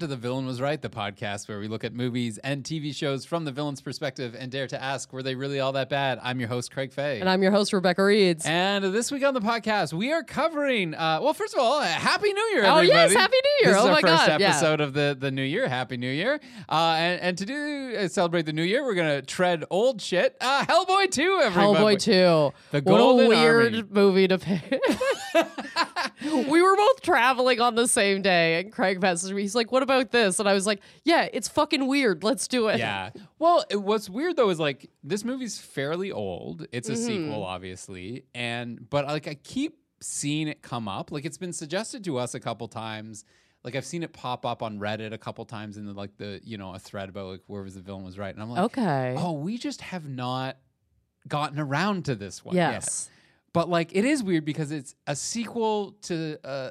to The Villain Was Right, the podcast where we look at movies and TV shows from the villain's perspective and dare to ask, were they really all that bad? I'm your host, Craig Fay. And I'm your host, Rebecca Reeds. And this week on the podcast, we are covering, uh, well, first of all, uh, Happy New Year, everybody. Oh, yes, Happy New Year. This is Oh, our my first God, yeah. episode of the, the new year. Happy New Year. Uh, and, and to do uh, celebrate the new year, we're going to tread old shit. Uh, Hellboy 2, everybody. Hellboy 2. The what a weird Army. movie to pick. we were both traveling on the same day, and Craig messaged me. He's like, What about this? And I was like, Yeah, it's fucking weird. Let's do it. Yeah. Well, it- what's weird though is like this movie's fairly old. It's a Mm-hmm. sequel, obviously, and but like I keep seeing it come up. Like it's been suggested to us a couple times. Like I've seen it pop up on Reddit a couple times in the like the you know a thread about like where was the villain was right, and I'm like, Okay. oh, we just have not gotten around to this one. yet. But like it is weird because it's a sequel to uh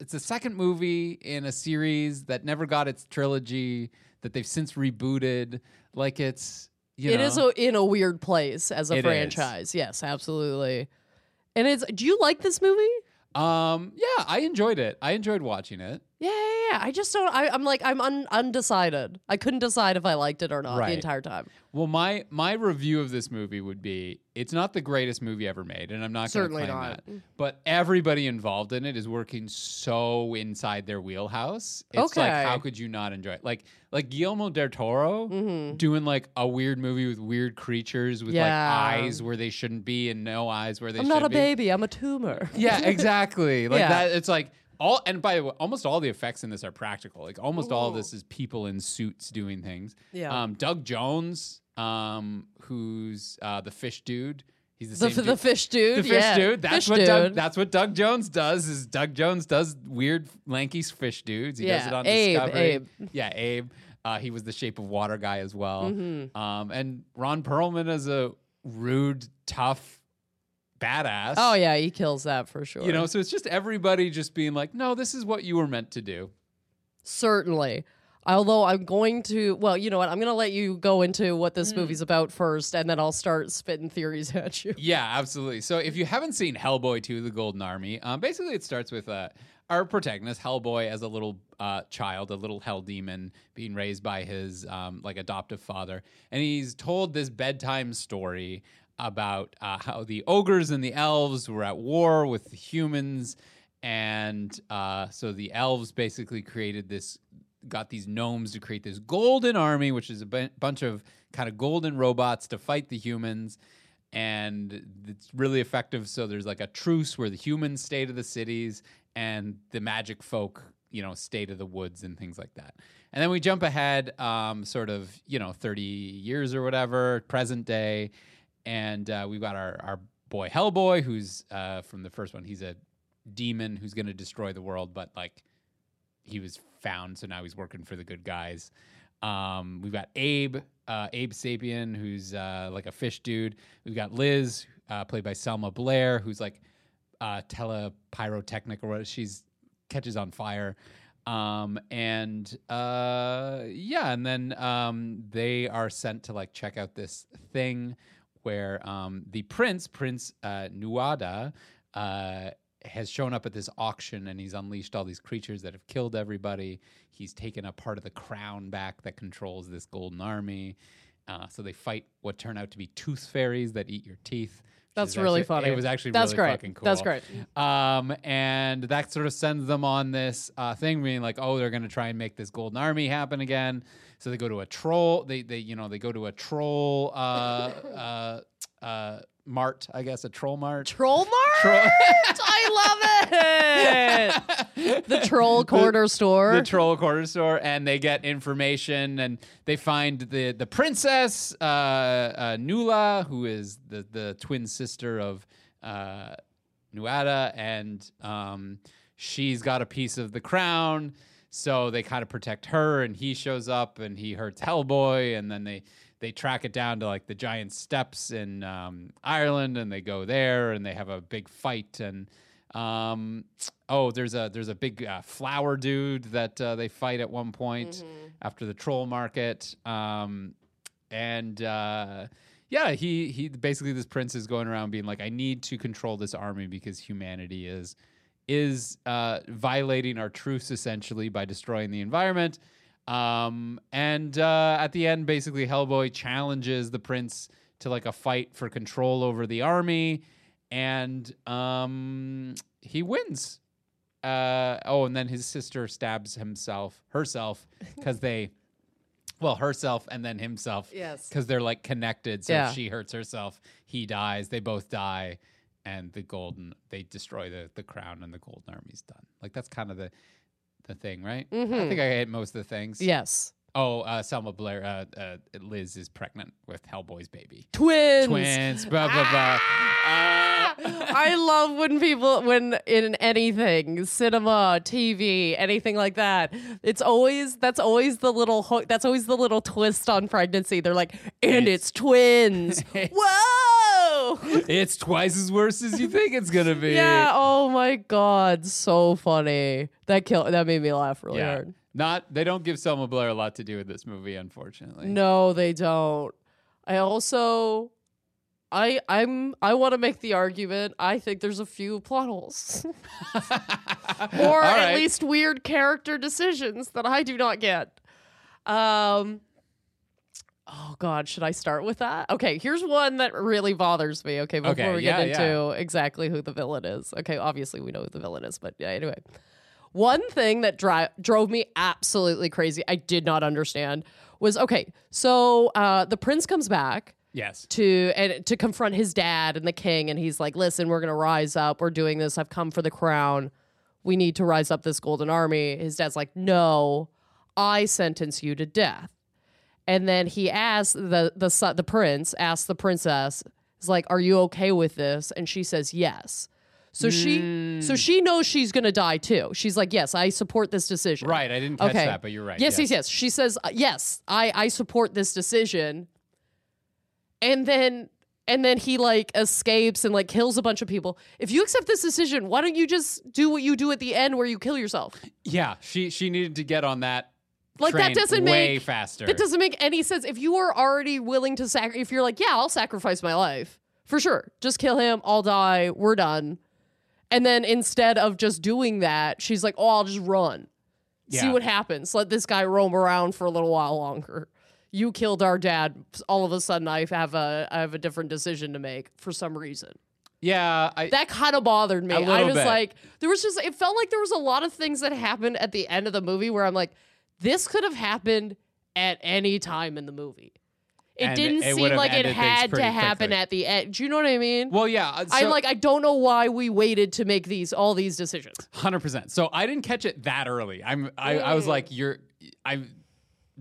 it's a second movie in a series that never got its trilogy that they've since rebooted. Like it's you It know, is a, in a weird place as a It is. franchise. Yes, absolutely. And it's, do you like this movie? um yeah, I enjoyed it. I enjoyed watching it. Yeah, yeah, yeah. I just don't. I, I'm like, I'm un, undecided. I couldn't decide if I liked it or not Right. the entire time. Well, my my review of this movie would be it's not the greatest movie ever made, and I'm not going to Certainly claim not. that. But everybody involved in it is working so inside their wheelhouse. It's like how could you not enjoy it? Like like Guillermo del Toro mm-hmm. doing like a weird movie with weird creatures with Yeah. like eyes where they shouldn't be and no eyes where they should be. I'm should not a be. baby. I'm a tumor. Yeah, exactly. Like Yeah. that. It's like all. And by the way, almost all the effects in this are practical. Like almost all of this is people in suits doing things. Yeah. Um, Doug Jones, um, who's uh, the fish dude. He's the, The, f- the fish dude. The fish yeah. dude. That's Fish what Doug. That's what Doug Jones does. Is Doug Jones does weird lanky fish dudes. He does Yeah, it on Abe, Discovery. Abe. Yeah, Abe. Uh, he was the Shape of Water guy as well. Mm-hmm. Um, and Ron Perlman is a rude, tough, badass. Oh yeah, he kills that for sure. You know, so it's just everybody just being like, no, this is what you were meant to do. certainly. Although I'm going to, well, you know what? I'm going to let you go into what this Hmm. movie's about first, and then I'll start spitting theories at you. Yeah, absolutely. So if you haven't seen Hellboy 2, The Golden Army, um, basically it starts with uh, our protagonist, Hellboy, as a little uh, child, a little hell demon being raised by his um, like adoptive father. And he's told this bedtime story about uh, how the ogres and the elves were at war with the humans. And uh, so the elves basically created this got these gnomes to create this golden army, which is a bunch of kind of golden robots to fight the humans. And it's really effective. So there's like a truce where the humans stay to the cities and the magic folk, you know, stay to the woods and things like that. And then we jump ahead, um, sort of, you know, 30 years or whatever, present day. And uh, we've got our, our boy Hellboy, who's uh, from the first one. He's a demon who's going to destroy the world, but like he was found, so now he's working for the good guys. Um, we've got Abe, uh, Abe Sapien, who's uh, like a fish dude. We've got Liz, uh, played by Selma Blair, who's like uh, telepyrotechnic or what she's catches on fire. Um, and uh, yeah, and then um, they are sent to like check out this thing where um, the prince, Prince uh, Nuada, uh, has shown up at this auction and he's unleashed all these creatures that have killed everybody. He's taken a part of the crown back that controls this golden army. Uh, so they fight what turn out to be tooth fairies that eat your teeth. That's really actually- funny. It was actually That's really great. fucking cool. That's great. Um, and that sort of sends them on this uh, thing, being like, oh, they're going to try and make this golden army happen again. So they go to a troll. They they you know they go to a troll uh, uh, uh, mart, I guess, a troll mart. Troll Mart? Troll- I love it. the Troll Corner store. the troll corner store and they get information and they find the the princess uh, uh, Nuala who is the the twin sister of uh, Nuada and um, she's got a piece of the crown so they kind of protect her and he shows up and he hurts Hellboy and then they they track it down to like the giant steps in um, Ireland and they go there and they have a big fight and um, oh, there's a there's a big uh, flower dude that uh, they fight at one point after the troll market, um, and uh, yeah, he he basically this prince is going around being like, I need to control this army because humanity is is uh, violating our truce essentially by destroying the environment. Um, and uh, at the end, basically, Hellboy challenges the prince to like a fight for control over the army, and um, he wins. Uh, oh, and then his sister stabs himself, herself, because they, well, herself and then himself, Yes. because they're like connected. So Yeah. if she hurts herself, he dies. They both die, and the golden they destroy the the crown, and the golden army's done. Like that's kind of the the thing, right? I think I hit most of the things. Yes. Oh, uh, Selma Blair, uh, uh, Liz is pregnant with Hellboy's baby. Twins. Twins. Blah blah blah. Uh, I love when people when in anything, cinema, TV, anything like that. It's always that's always the little hook. That's always the little twist on pregnancy. They're like, and it's, twins. Whoa! it's twice as worse as you think it's gonna be. yeah. Oh my god, so funny. That kill that made me laugh really Yeah. hard. Not they don't give Selma Blair a lot to do with this movie, unfortunately. No, they don't. I also I I'm I want to make the argument. I think there's a few plot holes. or All at right. least weird character decisions that I do not get. Um Oh god, should I start with that? Okay, here's one that really bothers me. Okay, before Okay, we get yeah, into exactly who the villain is. Okay, obviously we know who the villain is, but yeah, anyway. One thing that dri- drove me absolutely crazy, I did not understand, was okay. So uh, the prince comes back Yes. to and to confront his dad and the king, and he's like, "Listen, we're gonna rise up. We're doing this. I've come for the crown. We need to rise up this golden army." His dad's like, "No, I sentence you to death." And then he asks the the son, the prince asks the princess, "Is like, are you okay with this?" And she says, "Yes." So she so she knows she's gonna die too. She's like, "Yes, I support this decision." Right. I didn't catch Okay. that, but you're right. Yes, yes, yes. She says, uh, "Yes, I I support this decision." And then and then he like escapes and like kills a bunch of people. If you accept this decision, why don't you just do what you do at the end where you kill yourself? Yeah, she she needed to get on that. Like, that doesn't way make- faster. That doesn't make any sense. If you are already willing to sac if you're like, "Yeah, I'll sacrifice my life." For sure. Just kill him, I'll die, we're done. And then instead of just doing that, she's like, "Oh, I'll just run." See what happens. Let this guy roam around for a little while longer. You killed our dad. All of a sudden, I have a I have a different decision to make for some reason. yeah, I, That kind of bothered me. A I was bit. like, there was just it felt like there was a lot of things that happened at the end of the movie where I'm like, this could have happened at any time in the movie. It And didn't it seem like it had to happen quickly. at the end. Do you know what I mean? well, yeah. uh, I so- like I don't know why we waited to make these all these decisions. Hundred percent. So I didn't catch it that early. I'm. I, I was Mm. like, you're. I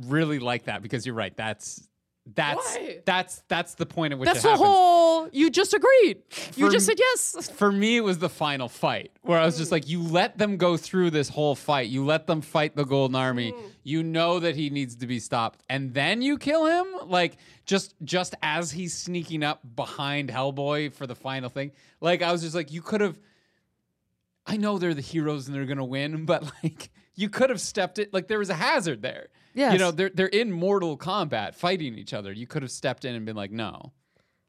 really like that because you're right. That's that's Why? that's that's the point at which That's it the happens. whole. You just agreed. You just said yes. For me, it was the final fight where I was just like, you let them go through this whole fight. You let them fight the Golden Army. Mm. You know that he needs to be stopped, and then you kill him. Like just just as he's sneaking up behind Hellboy for the final thing. Like I was just like, you could have. I know they're the heroes and they're gonna win, but like you could have stepped it. Like there was a hazard there. You know they're they're in mortal combat fighting each other. You could have stepped in and been like, no.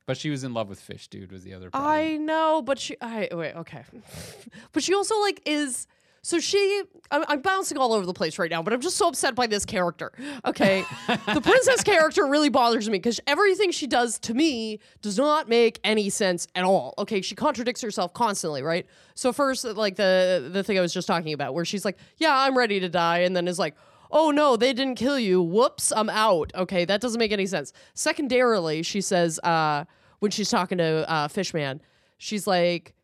But she was in love with Fish Dude. Was the other problem. I know, but she. I wait. Okay, but she also like is. So she. I'm, I'm bouncing all over the place right now, but I'm just so upset by this character. Okay, the princess character really bothers me because everything she does to me does not make any sense at all. Okay, she contradicts herself constantly, right? So first, like the the thing I was just talking about, where she's like, "Yeah, I'm ready to die," and then is like. Oh no, they didn't kill you. Whoops, I'm out. Okay, that doesn't make any sense. Secondarily, she says, uh, when she's talking to uh, Fishman, she's like,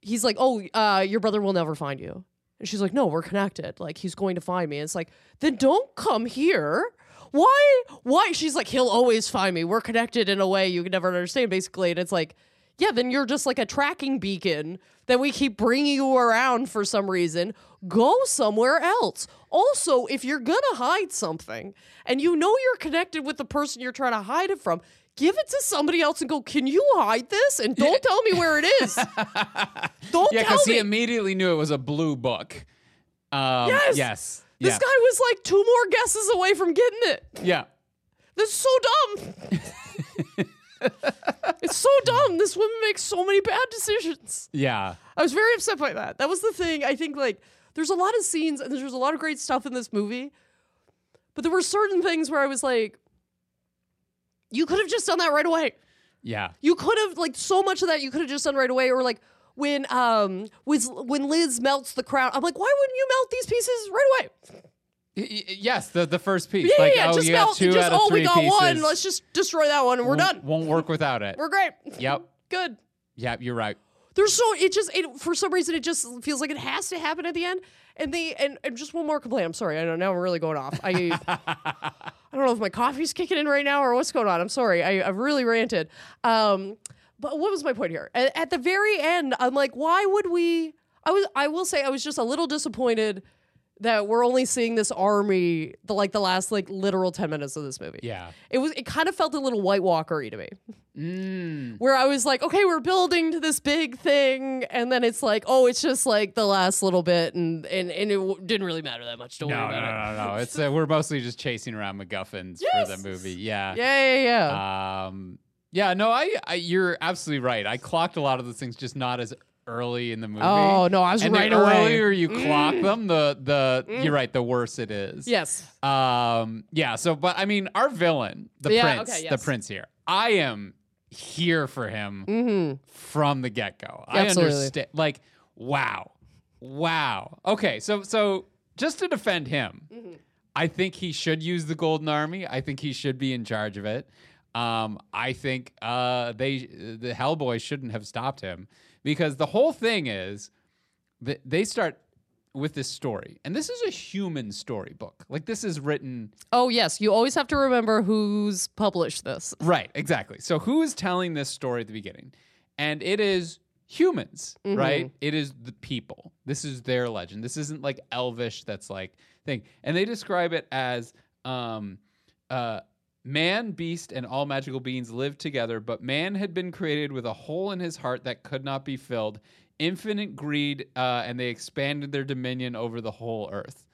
he's like, oh, uh, your brother will never find you. And she's like, no, we're connected. Like, he's going to find me. And it's like, then don't come here. Why? Why? She's like, he'll always find me. We're connected in a way you can never understand, basically. And it's like, yeah, then you're just like a tracking beacon that we keep bringing you around for some reason. Go somewhere else. Also, if you're gonna hide something and you know you're connected with the person you're trying to hide it from, give it to somebody else and go, can you hide this? And don't tell me where it is. don't Yeah, tell because me. he immediately knew it was a blue book. Um, Yes! Yes. this yeah. guy was like two more guesses away from getting it. Yeah. This is so dumb. it's so dumb. This woman makes so many bad decisions. Yeah. I was very upset by that. That was the thing. I think like there's a lot of scenes and there's a lot of great stuff in this movie, but there were certain things where I was like, you could have just done that right away. Yeah. You could have like so much of that you could have just done right away, or like when um was when Liz melts the crown. I'm like, why wouldn't you melt these pieces right away? Yes, the the first piece. Yeah, like, yeah, oh, just you melt. two just out of oh, three we got pieces. one. Let's just destroy that one, and we're won't, done. Won't work without it. We're great. Yep. Good. Yep. You're right. There's so it just it for some reason it just feels like it has to happen at the end. And the and, and just one more complaint. I'm sorry. I know now I'm really going off. I I don't know if my coffee's kicking in right now or what's going on. I'm sorry. I, I've really ranted. Um, but what was my point here? At, at the very end, I'm like, why would we? I was. I will say, I was just a little disappointed that we're only seeing this army the like the last like literal ten minutes of this movie. Yeah. It was. It kind of felt a little White Walker-y to me Mm. where I was like, okay, we're building to this big thing, and then it's like, oh, it's just like the last little bit, and and, and it w- didn't really matter that much. Don't No, worry no, about it. no, no, no. It's uh, we're mostly just chasing around MacGuffins Yes. for the movie. Yeah. Yeah, yeah, yeah. Um. Yeah. No. I, I. You're absolutely right. I clocked a lot of those things just not as early in the movie. oh no, I was and right the away. Mm. earlier you clock them, the the you're right. The worse it is. yes. Um. Yeah. So, but I mean, our villain, the Yeah, prince, okay, the prince here. I am here for him Mm-hmm. from the get go. I understand. Like, wow, wow. Okay, so so just to defend him, Mm-hmm. I think he should use the Golden Army. I think he should be in charge of it. Um, I think uh, they the Hellboy shouldn't have stopped him because the whole thing is that they start with this story, and this is a human storybook. Like this is written Oh yes, you always have to remember who's published this. Right, exactly. So who is telling this story at the beginning? And it is humans, right? It is the people. This is their legend. This isn't like elvish that's like thing. And they describe it as um uh man, beast, and all magical beings lived together, but man had been created with a hole in his heart that could not be filled, infinite greed, uh, and they expanded their dominion over the whole earth.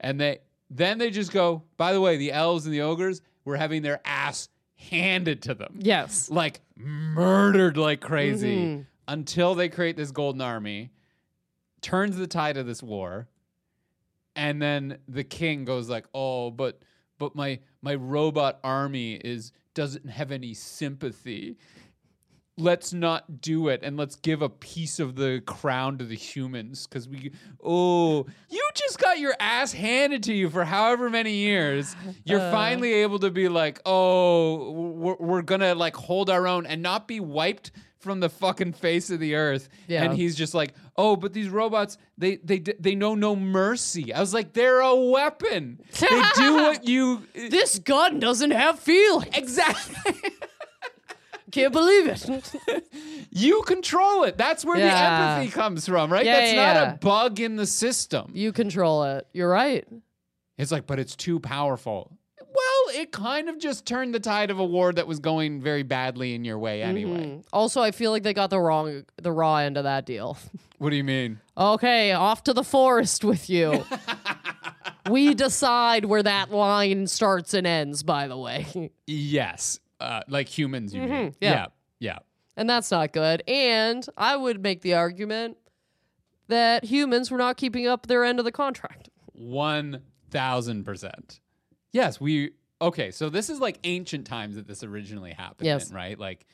And they then they just go, by the way, the elves and the ogres were having their ass handed to them. Yes. Like murdered like crazy Mhm. until they create this golden army, turns the tide of this war, and then the king goes like, "Oh, but but my my robot army is doesn't have any sympathy. Let's not do it and let's give a piece of the crown to the humans cuz we oh, you just got your ass handed to you for however many years. You're Uh. finally able to be like, "Oh, we're, we're going to like hold our own and not be wiped from the fucking face of the earth." Yeah. And he's just like, "Oh, but these robots, they they they know no mercy." I was like, "They're a weapon. They do what you uh, This gun doesn't have feelings. exactly." Can't believe it. You control it. That's where Yeah. the empathy comes from, right? Yeah, That's yeah, not a bug in the system. you control it. You're right. It's like, but it's too powerful. Well, it kind of just turned the tide of a war that was going very badly in your way anyway. Mhm. Also, I feel like they got the wrong the raw end of that deal. What do you mean? Okay, off to the forest with you. we decide where that line starts and ends, by the way. Yes. Uh, like humans, you mean? Mhm, yeah. yeah. Yeah. And that's not good. And I would make the argument that humans were not keeping up their end of the contract. One thousand percent. Yes, we okay, so this is like ancient times that this originally happened Yes. in, right? Like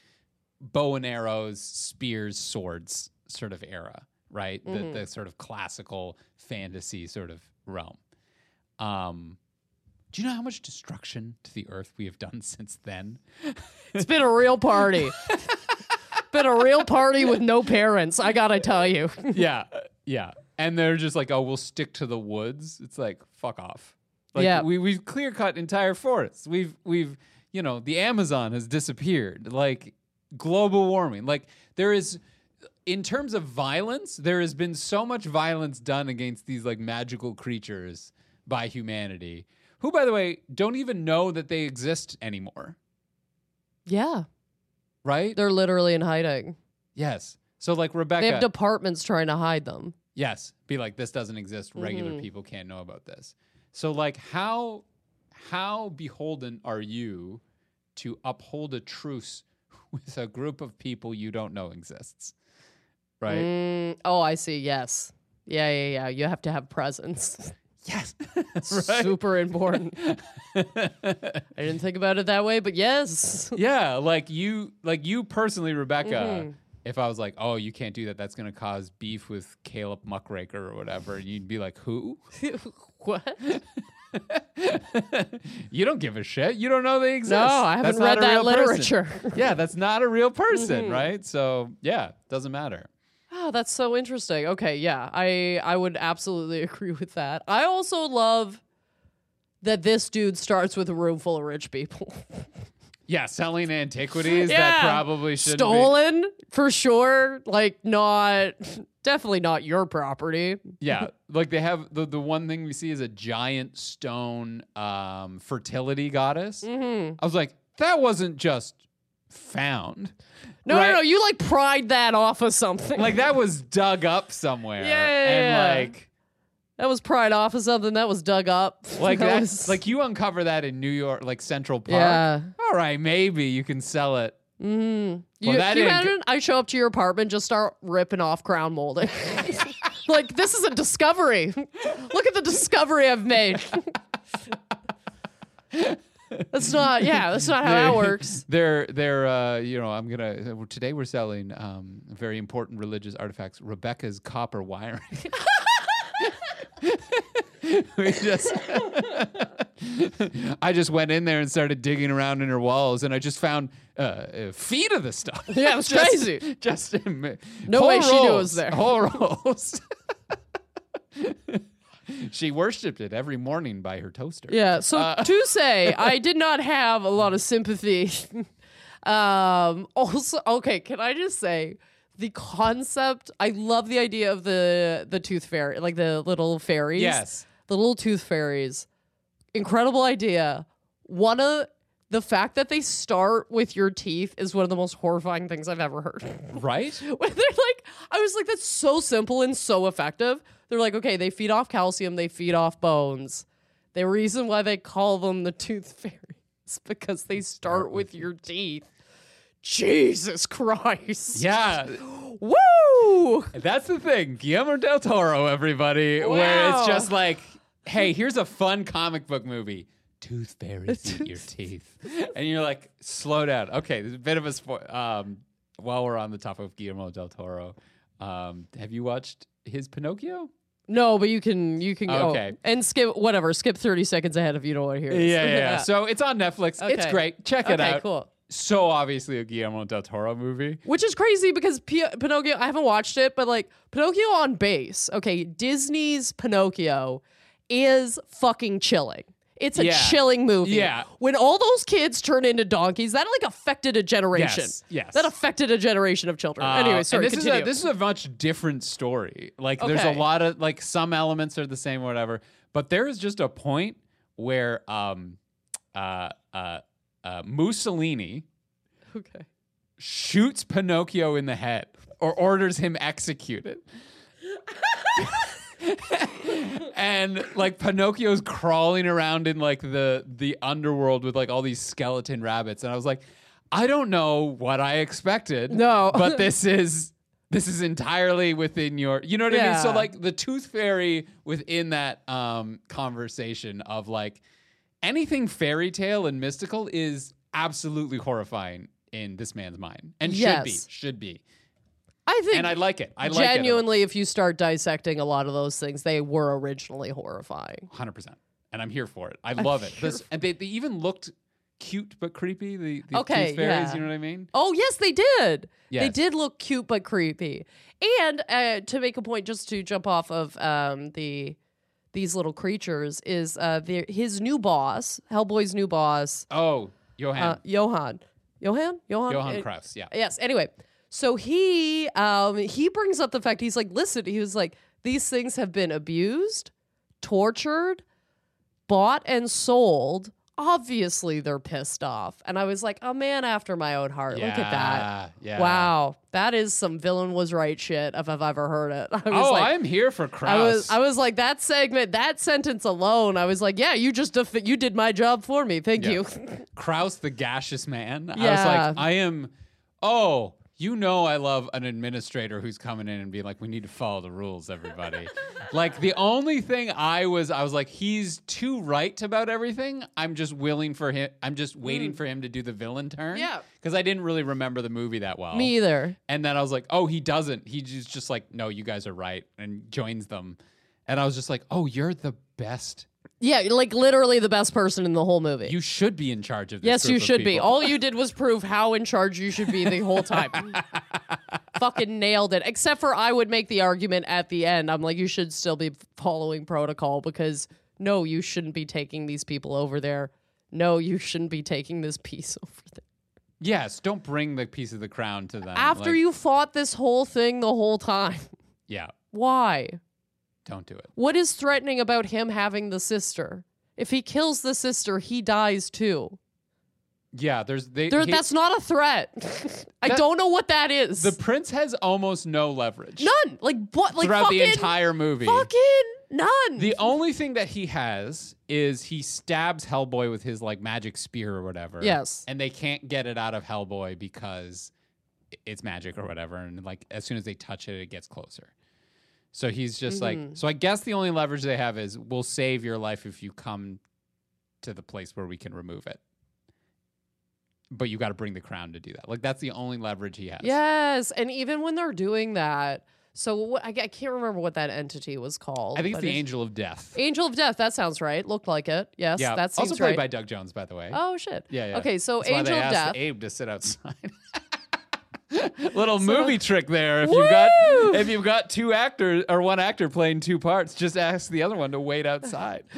bow and arrows, spears, swords sort of era, right? Mhm. The the sort of classical fantasy sort of realm. Um do you know how much destruction to the earth we have done since then? It's been a real party. been a real party with no parents, I gotta tell you. yeah, yeah. And they're just like, oh, we'll stick to the woods. It's like, fuck off. Like, Yeah. we we've clear cut entire forests. We've we've you know the Amazon has disappeared. Like global warming. Like there is. In terms of violence, there has been so much violence done against these like magical creatures by humanity, who, by the way, don't even know that they exist anymore. Yeah. Right? They're literally in hiding. yes. So like Rebecca, They have departments trying to hide them. Yes, be like this doesn't exist. Regular Mhm. people can't know about this. So like how how beholden are you to uphold a truce with a group of people you don't know exists. Right? Mm, oh, I see. Yes. Yeah, yeah, yeah. You have to have presence. Yes. right? Super important. I didn't think about it that way, but yes. yeah, like you like you personally, Rebecca, Mhm. If I was like, "Oh, you can't do that. That's going to cause beef with Caleb Muckraker or whatever." And you'd be like, "Who?" what? you don't give a shit. You don't know they exist. No, I haven't That's read that literature. yeah, that's not a real person, Mhm. right? So, yeah, doesn't matter. Oh, that's so interesting. Okay, yeah, I I would absolutely agree with that. I also love that this dude starts with a room full of rich people. Yeah, selling antiquities that probably should be Stolen for sure. Like not definitely not your property. Yeah, like they have the the one thing we see is a giant stone um, fertility goddess. hmm I was like, that wasn't just found. No, Right. no, no. You like pried that off of something. Like that was dug up somewhere. Yeah, yeah, and yeah. like that was pried off of something that was dug up. like that that, was- like you uncover that in New York, like Central Park. yeah. All right, maybe you can sell it. Mm. Well, you, that can you didn't imagine? I show up to your apartment, just start ripping off crown molding. like this is a discovery. Look at the discovery I've made. that's not. Yeah, that's not how that works. They're they're uh, you know I'm gonna today we're selling um, very important religious artifacts. Rebecca's copper wiring. we just I just went in there and started digging around in her walls, and I just found uh, uh, feet of the stuff. Yeah, it was Just- crazy. Just in, No way she knew it was there. Whole rolls. she worshipped it every morning by her toaster. Yeah. So Uh, to say, I did not have a lot of sympathy. um. Also, okay. Can I just say the concept? I love the idea of the the tooth fairy, like the little fairies. Yes. The little tooth fairies. Incredible idea. One of the fact that they start with your teeth is one of the most horrifying things I've ever heard. Right. When they're like, I was like, that's so simple and so effective. They're like, okay, they feed off calcium, they feed off bones. The reason why they call them the tooth fairies because they start with your teeth. Jesus Christ. Yeah. Woo! That's the thing. Guillermo del Toro, everybody, where it's just like, hey, here's a fun comic book movie. Tooth fairies eat your teeth. And you're like, slow down. Okay, there's a bit of a spo- um while we're on the top of Guillermo del Toro. Um, have you watched his Pinocchio? No, but you can you can go Okay. and skip whatever. Skip thirty seconds ahead if you don't want to hear. this. Yeah, yeah, yeah. So it's on Netflix. It's great. Check it okay, out. cool. So obviously a Guillermo del Toro movie. Which is crazy because P- Pinocchio, I haven't watched it, but like Pinocchio on base, okay, Disney's Pinocchio is fucking chilling. It's a Yeah. chilling movie. Yeah. When all those kids turn into donkeys, that like affected a generation. Yes, yes. That affected a generation of children. Uh, anyway, sorry, this continue. is a this is a much different story. Like there's a lot of like some elements are the same, whatever. But there is just a point where um uh uh, uh Mussolini okay. shoots Pinocchio in the head or orders him executed. and like Pinocchio's crawling around in like the the underworld with like all these skeleton rabbits and I was like I don't know what I expected. No. but this is this is entirely within your you know what I mean? So like the tooth fairy within that um conversation of like anything fairy tale and mystical is absolutely horrifying in this man's mind and should be should be I think and I like it I like it genuinely, if you start dissecting a lot of those things, they were originally horrifying. hundred percent and I'm here for it I love it this and they, they even looked cute but creepy the, the Okay, tooth fairies yeah. you know what I mean Oh yes, they did. They Yes. did look cute but creepy. And uh, to make a point, just to jump off of um, the these little creatures, is uh, the, his new boss, Hellboy's new boss, oh Johann uh, Johann. Johann. Johann. Johann Uh, Krauss yeah Yes. Anyway, so he um, he brings up the fact he's like, listen, he was like, these things have been abused, tortured, bought and sold. Obviously, they're pissed off. And I was like, a man after my own heart. Look at that. yeah Wow, that is some villain was right shit if I've ever heard it. I was oh like, I'm here for Krauss I was, I was like that segment, that sentence alone. I was like, yeah, you just defi- you did my job for me. Thank Yeah. you. Krauss the gaseous man. Yeah. I was like, I am oh, you know, I love an administrator who's coming in and being like, we need to follow the rules, everybody. like the only thing I was, I was like, he's too right about everything. I'm just willing for him. I'm just waiting for him to do the villain turn. Mm. Yeah. Because I didn't really remember the movie that well. Me either. And then I was like, oh, he doesn't. He's just like, no, you guys are right, and joins them. And I was just like, oh, you're the best. Yeah, like literally the best person in the whole movie. You should be in charge of this. yes, you should be. All you did was prove how in charge you should be the whole time. Fucking nailed it. Except for I would make the argument at the end. I'm like, you should still be following protocol because no, you shouldn't be taking these people over there. No, you shouldn't be taking this piece over there. Yes, don't bring the piece of the crown to them. After Like, you fought this whole thing the whole time. Yeah, Why? Don't do it. What is threatening about him having the sister? If he kills the sister, he dies too. Yeah, there's they. There, he- that's not a threat. I That- don't know what that is. the prince has almost no leverage None. Like what? Like throughout fucking, the entire movie. Fucking none. The only thing that he has is he stabs Hellboy with his like magic spear or whatever. Yes. and they can't get it out of Hellboy because it's magic or whatever. And like as soon as they touch it, it gets closer. So he's just like. Mm-hmm. So I guess the only leverage they have is we'll save your life if you come to the place where we can remove it. But you got to bring the crown to do that. Like that's the only leverage he has. yes, and even when they're doing that, so I, I can't remember what that entity was called. I think it's the Angel of Death. Angel of Death. That sounds right. Looked like it. Yes, yeah, That's also played right. by Doug Jones, by the way. oh shit. Yeah, yeah. Okay, so That's Angel of asked Death. Abe to sit outside. Little movie trick there. If you've got if you've got two actors or one actor playing two parts, just ask the other one to wait outside.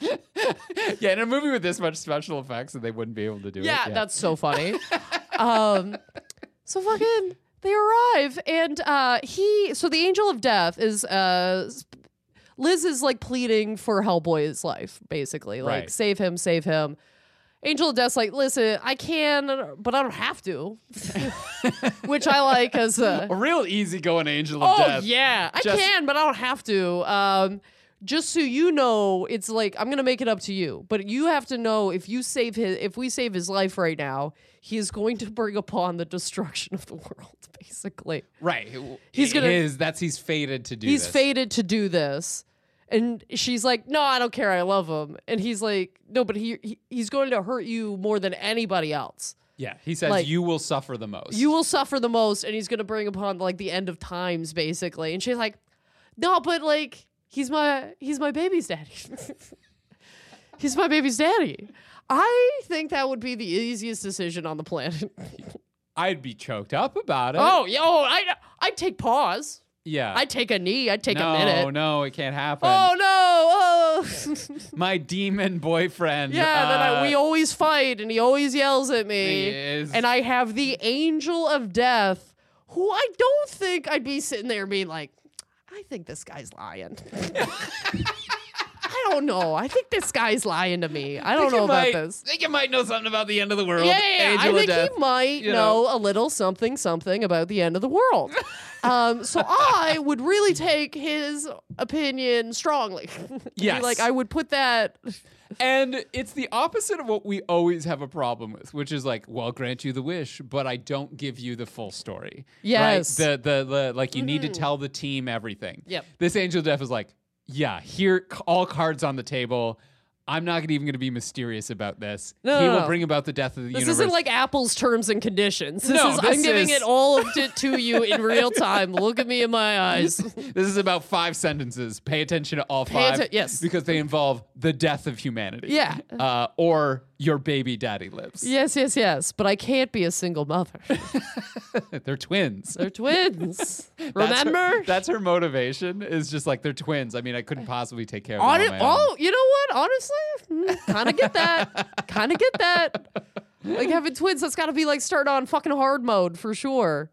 yeah, in a movie with this much special effects, that they wouldn't be able to do Yeah, it. that's so funny. um, so fucking they arrive and uh he so the angel of death is uh Liz is like pleading for Hellboy's life, basically. Like Right. save him, save him. Angel of Death's like, listen, I can, but I don't have to. Which I like as a a real easygoing angel of Oh death. yeah, I Just- can, but I don't have to. Um, just so you know, it's like I'm gonna make it up to you, but you have to know if you save his, if we save his life right now, he is going to bring upon the destruction of the world. Basically, Right. He's gonna- His, that's he's fated to do he's this. fated to do this. And she's like, "No, I don't care. I love him." And he's like, "No, but he, he he's going to hurt you more than anybody else. Yeah. He says like- you will suffer the most. You will suffer the most, and he's going to bring upon like the end of times, basically." And she's like, "No, but like he's my he's my baby's daddy. he's my baby's daddy." I think that would be the easiest decision on the planet. I'd be choked up about it. oh, yo, oh, I I'd take pause. Yeah. I'd take a knee. I'd take no, a minute. Oh, no, it can't happen. Oh no! Oh. My demon boyfriend. Yeah, then I, uh, we always fight, and he always yells at me. He is- And I have the angel of death, who I don't think I'd be sitting there being like, I think this guy's lying. I don't know. I think this guy's lying to me. I don't know about might- this. think you might know something about the end of the world. Yeah, yeah, yeah. Angel I think death. he might you know, know. a little something, something about the end of the world. um, so I would really take his opinion strongly. Yes. like I would put that. And it's the opposite of what we always have a problem with, which is like, well, I'll grant you the wish, but I don't give you the full story. Yes. Mm-hmm. Right? The, the the like you need to tell the team everything. Yep. This angel death is like, yeah, here all cards on the table. I'm not even going to be mysterious about this. No, he no, will no. bring about the death of the This universe. This isn't like Apple's terms and conditions. This No, is this I'm giving is- it all of it to you in real time. Look at me in my eyes. this is about five sentences. Pay attention to all Pay five. atten- yes. Because they involve the death of humanity. Yeah. Uh, or your baby daddy lives. yes, yes, yes. But I can't be a single mother. They're twins. They're twins. That's her- Remember? That's her, motivation. Is just like they're twins. I mean, I couldn't possibly take care of Hon- them on my own. oh, you know what? Honestly, hmm, kind of get that. kind of get that. Like having twins, that's got to be like start on fucking hard mode for sure.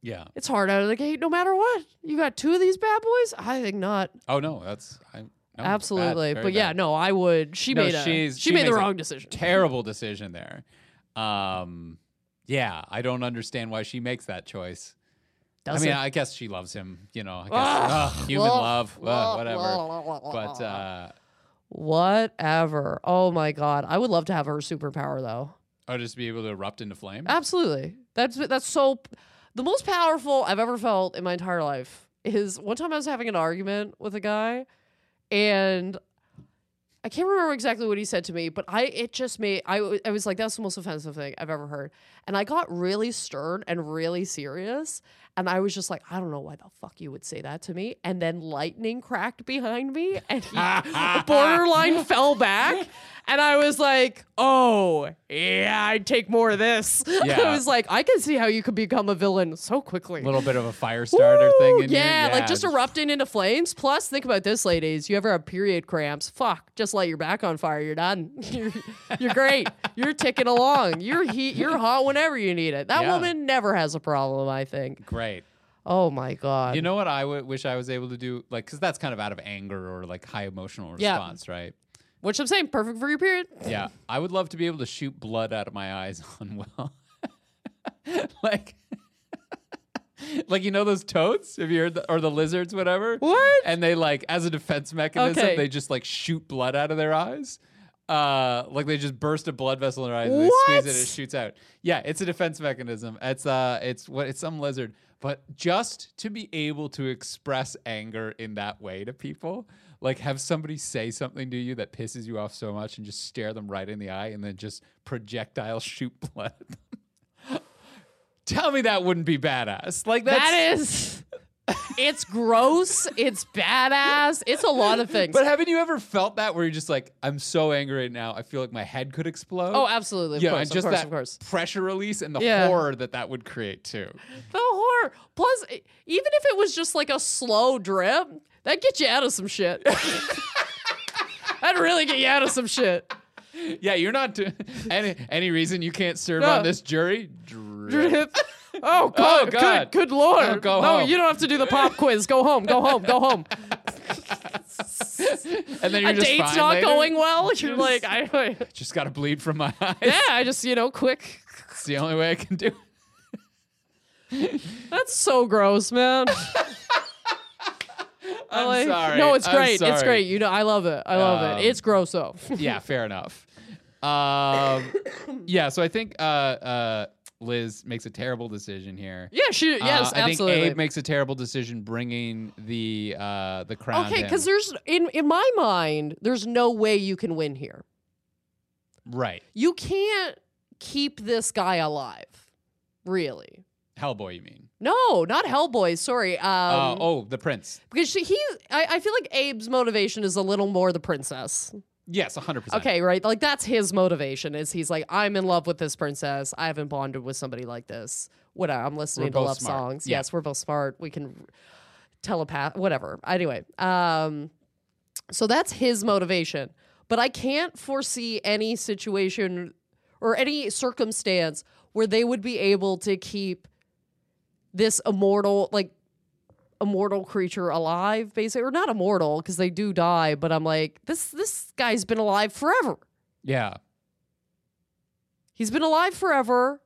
Yeah. It's hard out of the gate no matter what. You got two of these bad boys? I think not. Oh no, that's I, Oh, no, Absolutely. very but yeah, bad. no, I would. She No, made a she, she made the wrong decision. terrible decision there. Um, yeah, I don't understand why she makes that choice. Does I mean, it? I guess she loves him. You know, I guess ah, ugh, human Ugh. love, Ugh. Ah, whatever. But uh, Whatever. Oh my god. I would love to have her superpower though. Oh, just be able to erupt into flame. Absolutely. That's that's so the most powerful I've ever felt in my entire life is one time I was having an argument with a guy and I can't remember exactly what he said to me, but I it just made I, I was like that's the most offensive thing I've ever heard. And I got really stern and really serious and I was just like I don't know why the fuck you would say that to me and then lightning cracked behind me and he borderline fell back and I was like, "Oh, yeah, I'd take more of this." Yeah. I was like, "I can see how you could become a villain so quickly." A little bit of a fire starter thing. Woo! In yeah, you. like just erupting into flames. Plus, think about this, ladies. You ever have period cramps? Fuck, just light your back on fire. You're done. You're, you're great. You're ticking along. You're heat. You're hot whenever you need it. That Yeah. woman never has a problem. I think. Great. Oh my god. You know what I w- wish I was able to do? Like, because that's kind of out of anger or like high emotional Yeah. response, right? Which I'm saying, perfect for your period. Yeah, I would love to be able to shoot blood out of my eyes on Will. like, like you know those toads? Have you heard the, or the lizards, whatever? What? And they like as a defense mechanism, Okay. they just like shoot blood out of their eyes. Uh, like they just burst a blood vessel in their eyes and they squeeze it, and it shoots out. Yeah, it's a defense mechanism. It's uh, it's what it's some lizard, but just to be able to express anger in that way to people, like have somebody say something to you that pisses you off so much, and just stare them right in the eye, and then just projectile shoot blood. Tell me that wouldn't be badass. Like that's, that is. It's gross. It's badass. It's a lot of things. But haven't you ever felt that where you're just like, I'm so angry right now, I feel like my head could explode? oh, absolutely. Of yeah, course. and just of course. that Of course. pressure release and the Yeah. horror that that would create too. The horror. Plus, even if it was just like a slow drip, that get you out of some shit. That'd really get you out of some shit. Yeah, you're not do- any any reason you can't serve No. on this jury. Drip. Drip. Oh God! God. Good, good Lord! Oh, go no, home. you don't have to do the pop quiz. Go home. Go home. Go home. And then you're A just date's not later. going well. You're Just- like, I, I- Just got to bleed from my eyes. yeah. I just, you know, quick. It's the only way I can do. it. That's so gross, man. I'm like- sorry. No, it's great. It's great. You know, I love it. I love Um, it. It's gross though. Yeah, fair enough. Um, yeah, so I think uh, uh, Liz makes a terrible decision here. yeah. She. Yes. Uh, I absolutely. think Abe makes a terrible decision bringing the uh, the crown. Okay, because there's in in my mind, there's no way you can win here. right, You can't keep this guy alive. Really? Hellboy. You mean? No, not Hellboy. Sorry. Um, Uh, oh, the prince. because she, he, I, I feel like Abe's motivation is a little more the princess. Yes, hundred percent. Okay, right? Like that's his motivation. Is he's like, I'm in love with this princess. I haven't bonded with somebody like this. Whatever. I'm listening to love smart. songs. Yeah. Yes, we're both smart. We can telepath. Whatever. Anyway, um, so that's his motivation. But I can't foresee any situation or any circumstance where they would be able to keep this immortal, like immortal creature alive, basically, or not immortal because they do die. But I'm like, this this guy's been alive forever. Yeah, He's been alive forever.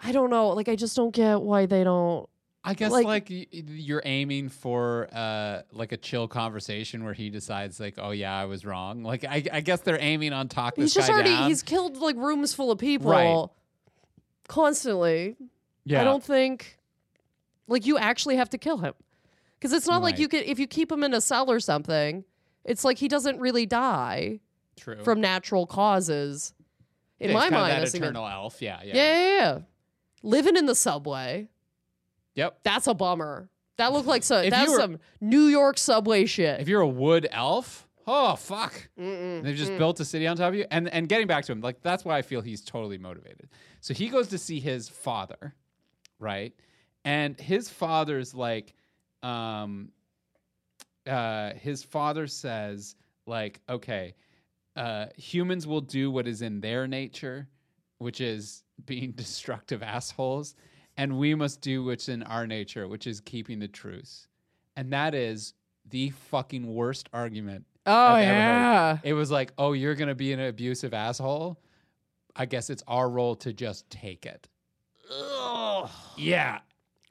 I don't know. Like, I just don't get why they don't. I guess Like- like, y- you're aiming for uh like a chill conversation where he decides like, oh yeah, I was wrong. Like I, I guess they're aiming on talk this he's just already. down. He's killed like rooms full of people Right. constantly. yeah, I don't think like you actually have to kill him because it's not You're like you could if you keep him in a cell or something. It's like he doesn't really die true. from natural causes. In Yeah, my mind, that eternal elf. Yeah, yeah, yeah, yeah, yeah. Living in the subway. Yep. That's a bummer. That looked like so. If That's were- some New York subway shit. If you're a wood elf, oh fuck. Mm-mm. They've just mm. built a city on top of you. And and getting back to him, like that's why I feel he's totally motivated. So he goes to see his father, right? And his father's like, um, uh, his father says, like, okay, uh, humans will do what is in their nature, which is being destructive assholes, and we must do what's in our nature, which is keeping the truce. And that is the fucking worst argument Oh I've ever heard. yeah. it was like, oh, you're gonna be an abusive asshole. I guess it's our role to just take it. Yeah.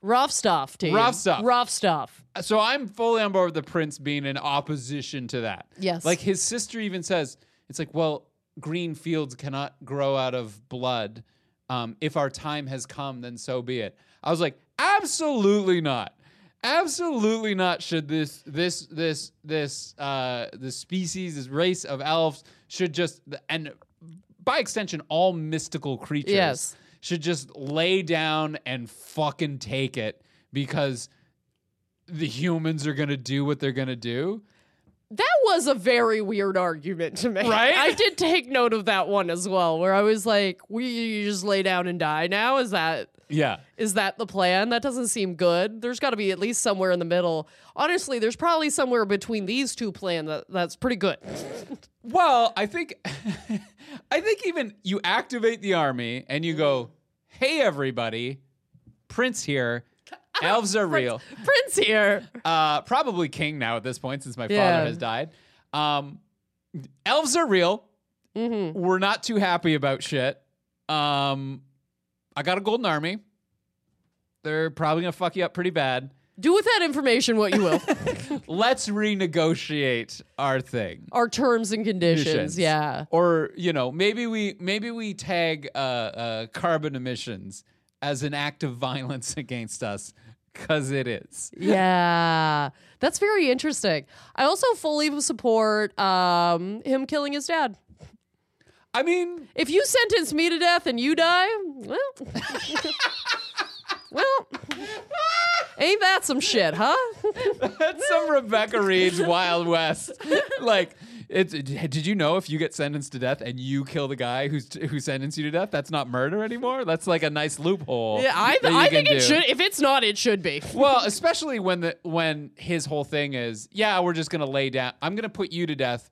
Rough stuff, team. Rough stuff. Rough stuff. So I'm fully on board with the prince being in opposition to that. Yes. Like his sister even says, it's like, well, green fields cannot grow out of blood. Um, if our time has come, then so be it. I was like, absolutely not. Absolutely not. Should this this this this uh this species, this race of elves should just and by extension all mystical creatures Yes. Should just lay down and fucking take it because the humans are gonna do what they're gonna do. That was a very weird argument to make. Right? I did take note of that one as well, where I was like, "We just lay down and die now." Is that Yeah. is that the plan? That doesn't seem good. There's got to be at least somewhere in the middle. Honestly, there's probably somewhere between these two plans that, that's pretty good. Well, I think I think even you activate the army and you go, "Hey everybody, Prince here. Elves are real." Prince here. Uh probably king now at this point since my Yeah. father has died. Um elves are real. Mm-hmm. We're not too happy about shit. Um I got a golden army. They're probably going to fuck you up pretty bad. Do with that information what you will. Let's renegotiate our thing. Our terms and conditions. Conditions. Yeah. or you know maybe we maybe we tag uh, uh, carbon emissions as an act of violence against us because it is Yeah. That's very interesting. I also fully support um, him killing his dad. i mean If you sentence me to death and you die, well, well, ain't that some shit, huh? that's some rebecca reed's wild west like it's did you know if you get sentenced to death and you kill the guy who's who sentenced you to death that's not murder anymore that's like a nice loophole Yeah, I, you I think it do. should. If it's not, it should be. well, especially when the when his whole thing is, yeah, we're just gonna lay down. I'm gonna put you to death,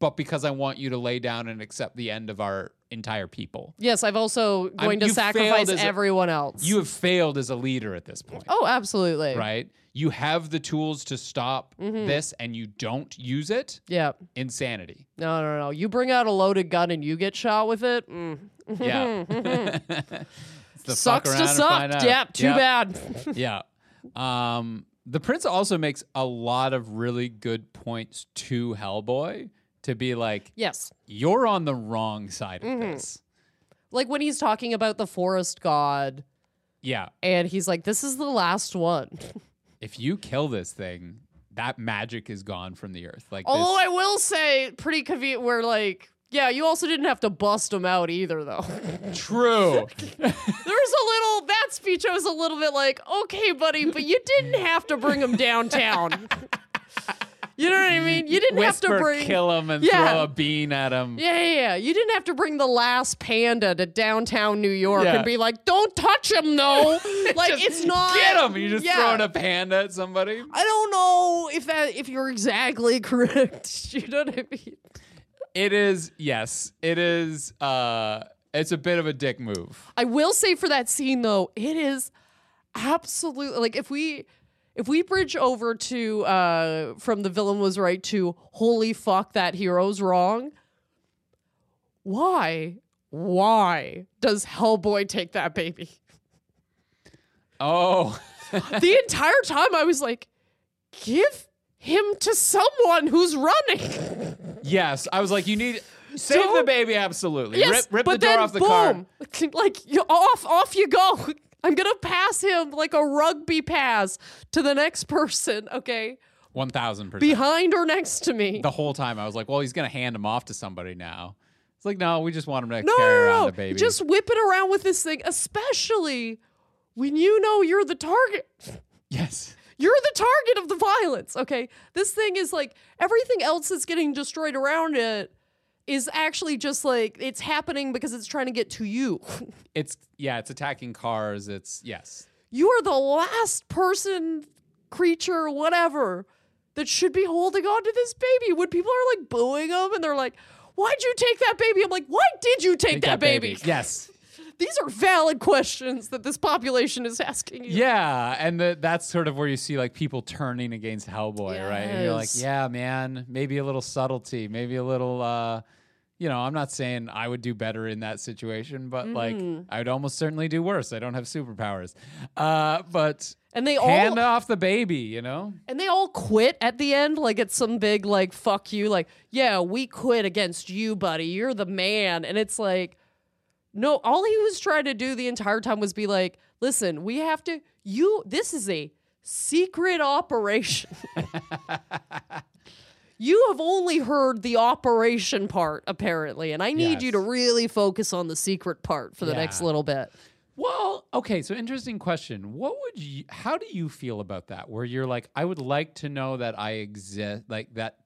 but because I want you to lay down and accept the end of our entire people. Yes, I've also going to you failed sacrifice as a- everyone else. You have failed as a leader at this point, oh, absolutely. right? You have the tools to stop Mm-hmm. this, and you don't use it. Yeah. Insanity. No, no, no. You bring out a loaded gun and you get shot with it. Mm. Yeah. Sucks to suck. Yeah. Too Yep. bad. yeah. Um, the prince also makes a lot of really good points to Hellboy to be like, yes. you're on the wrong side of Mm-hmm. this. Like when he's talking about the forest god Yeah. and he's like, this is the last one. If you kill this thing, that magic is gone from the earth. Like Although this, I will say, pretty convenient. We're like, yeah, you also didn't have to bust him out either, though. true. there was a little, that speech I was a little bit like, okay, buddy, but you didn't have to bring him downtown. you know what I mean? You didn't have to bring. kill him, and Yeah. throw a bean at him. Yeah, yeah, yeah. You didn't have to bring the last panda to downtown New York Yeah. and be like, "Don't touch him, though." like Just it's not. Get him! You just yeah. throwing a panda at somebody. I don't know if that if you're exactly correct. you know what I mean? It is yes. It is. Uh, it's a bit of a dick move. I will say for that scene though, it is absolutely like if we if we bridge over to uh from the villain was right to holy fuck that hero's wrong. Why? Why does Hellboy take that baby? Oh, the entire time I was like, give him to someone who's running. yes. I was like, you need save the Don't- baby. Absolutely. yes, rip rip the door off the car. like off, off you go. I'm gonna pass him like a rugby pass to the next person. Okay, One thousand percent. behind or next to me. The whole time I was like, well, he's gonna hand him off to somebody now. It's like, no, we just want him to no, carry no, around no, the baby. just whip it around with this thing, especially when you know you're the target. yes. You're the target of the violence. Okay. This thing is like everything else that's getting destroyed around it is actually just like it's happening because it's trying to get to you. It's yeah, it's attacking cars. It's yes. you are the last person, creature, whatever, that should be holding on to this baby. When people are like booing them and they're like, Why'd you take that baby? I'm like, Why did you take, Take that, baby? Yes. These are valid questions that this population is asking you. Yeah, and the, that's sort of where you see like people turning against Hellboy, right? And you're like, yeah, man, maybe a little subtlety, maybe a little, uh, You know, I'm not saying I would do better in that situation, but like Mhm. I would almost certainly do worse. I don't have superpowers. Uh, but And they hand all off the baby, you know? and they all quit at the end like it's some big like fuck you like yeah, we quit against you, buddy. You're the man. And it's like no, all he was trying to do the entire time was be like, "Listen, we have to you this is a secret operation." You have only heard the operation part, apparently, and I need you to really focus on the secret part for the next little bit. Well, okay, so interesting question. What would you how do you feel about that? Where you're like, I would like to know that I exist like that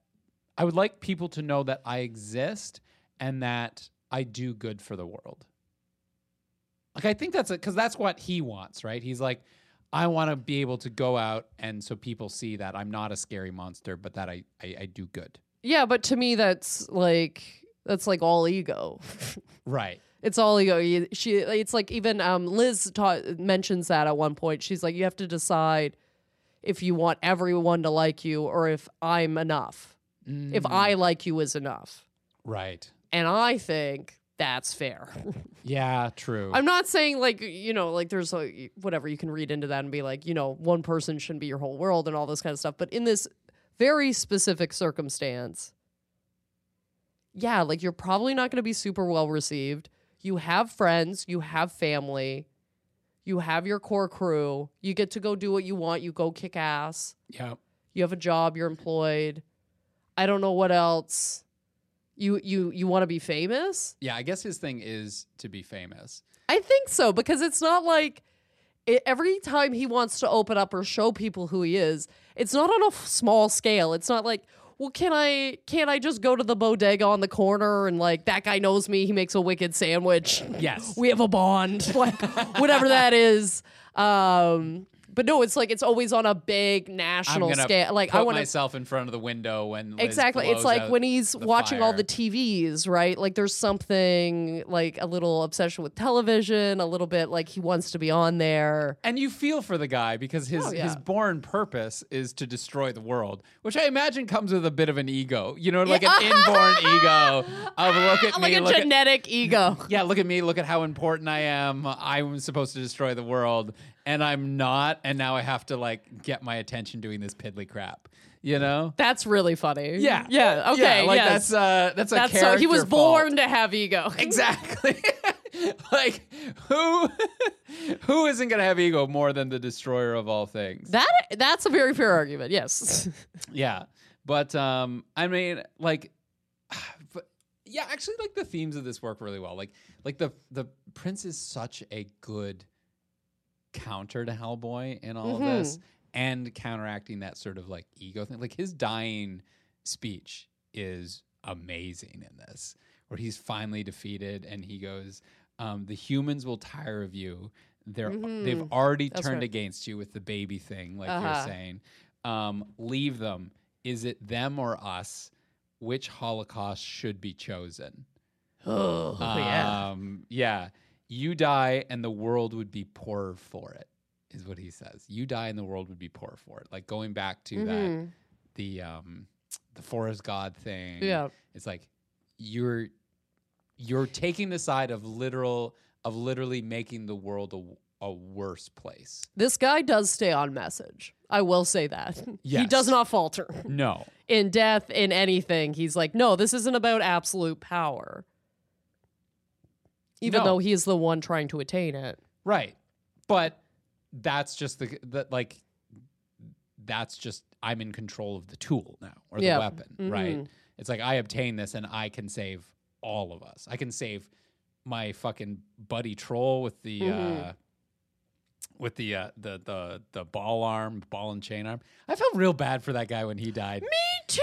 I would like people to know that I exist and that I do good for the world. Like I think that's it because that's what he wants, right? He's like, I want to be able to go out and so people see that I'm not a scary monster, but that I I, I do good. Yeah, but to me, that's like that's like all ego. Right. it's all ego. You- She, it's like even um, Liz ta- mentions that at one point. She's like, you have to decide if you want everyone to like you or if I'm enough. If Mm, I like you is enough, right. and I think that's fair. Yeah, true. I'm not saying like you know like there's a, whatever you can read into that and be like you know one person shouldn't be your whole world and all this kind of stuff. But in this very specific circumstance, yeah, like you're probably not going to be super well received. You have friends, you have family, you have your core crew. You get to go do what you want. You go kick ass. yeah. You have a job. You're employed. I don't know what else. You you you want to be famous? Yeah, I guess his thing is to be famous. I think so because it's not like it, every time he wants to open up or show people who he is, it's not on a f- small scale. It's not like, well, can I can't I just go to the bodega on the corner and like that guy knows me, he makes a wicked sandwich. Yes. we have a bond, like whatever that is. Um, but no, it's like it's always on a big national scale. Like I want to myself in front of the window when Liz Exactly. It's like when he's watching all the TVs, right? Like there's something like a little obsession with television, a little bit like he wants to be on there. And you feel for the guy because his Oh, yeah. his born purpose is to destroy the world, which I imagine comes with a bit of an ego. You know, like an inborn ego of look at like me, a look at, genetic ego. yeah, look at me, look at how important I am. I'm supposed to destroy the world, and I'm not. And now I have to like get my attention doing this piddly crap. You know? That's really funny. Yeah. Yeah. Okay. Yeah, like yes. that's uh that's a That's so he was fault. born to have ego. Exactly. like who who isn't gonna have ego more than the destroyer of all things? That that's a very fair argument. Yes. yeah. But um I mean like but yeah, actually like the themes of this work really well. Like like the the prince is such a good counter to Hellboy in all of this and counteracting that sort of like ego thing. Like his dying speech is amazing in this, where he's finally defeated and he goes, um, "The humans will tire of you. They're they've Mhm. already That's turned right. against you with the baby thing, like Uh-huh. you're saying. Um, leave them. Is it them or us? Which Holocaust should be chosen?" oh yeah. Um, yeah. You die and the world would be poorer for it, is what he says. You die and the world would be poorer for it. Like going back to that Mhm. the um the forest god thing. Yeah. It's like you're you're taking the side of literal of literally making the world a, a worse place. This guy does stay on message. I will say that. He does not falter. No. in death, in anything. He's like, no, this isn't about absolute power. Even No. though he's the one trying to attain it. Right. But that's just the that like that's just I'm in control of the tool now or the Yeah. weapon, right? Mhm. It's like I obtain this and I can save all of us. I can save my fucking buddy troll with the Mhm. uh with the uh the the the ball arm, ball and chain arm. I felt real bad for that guy when he died. Me too.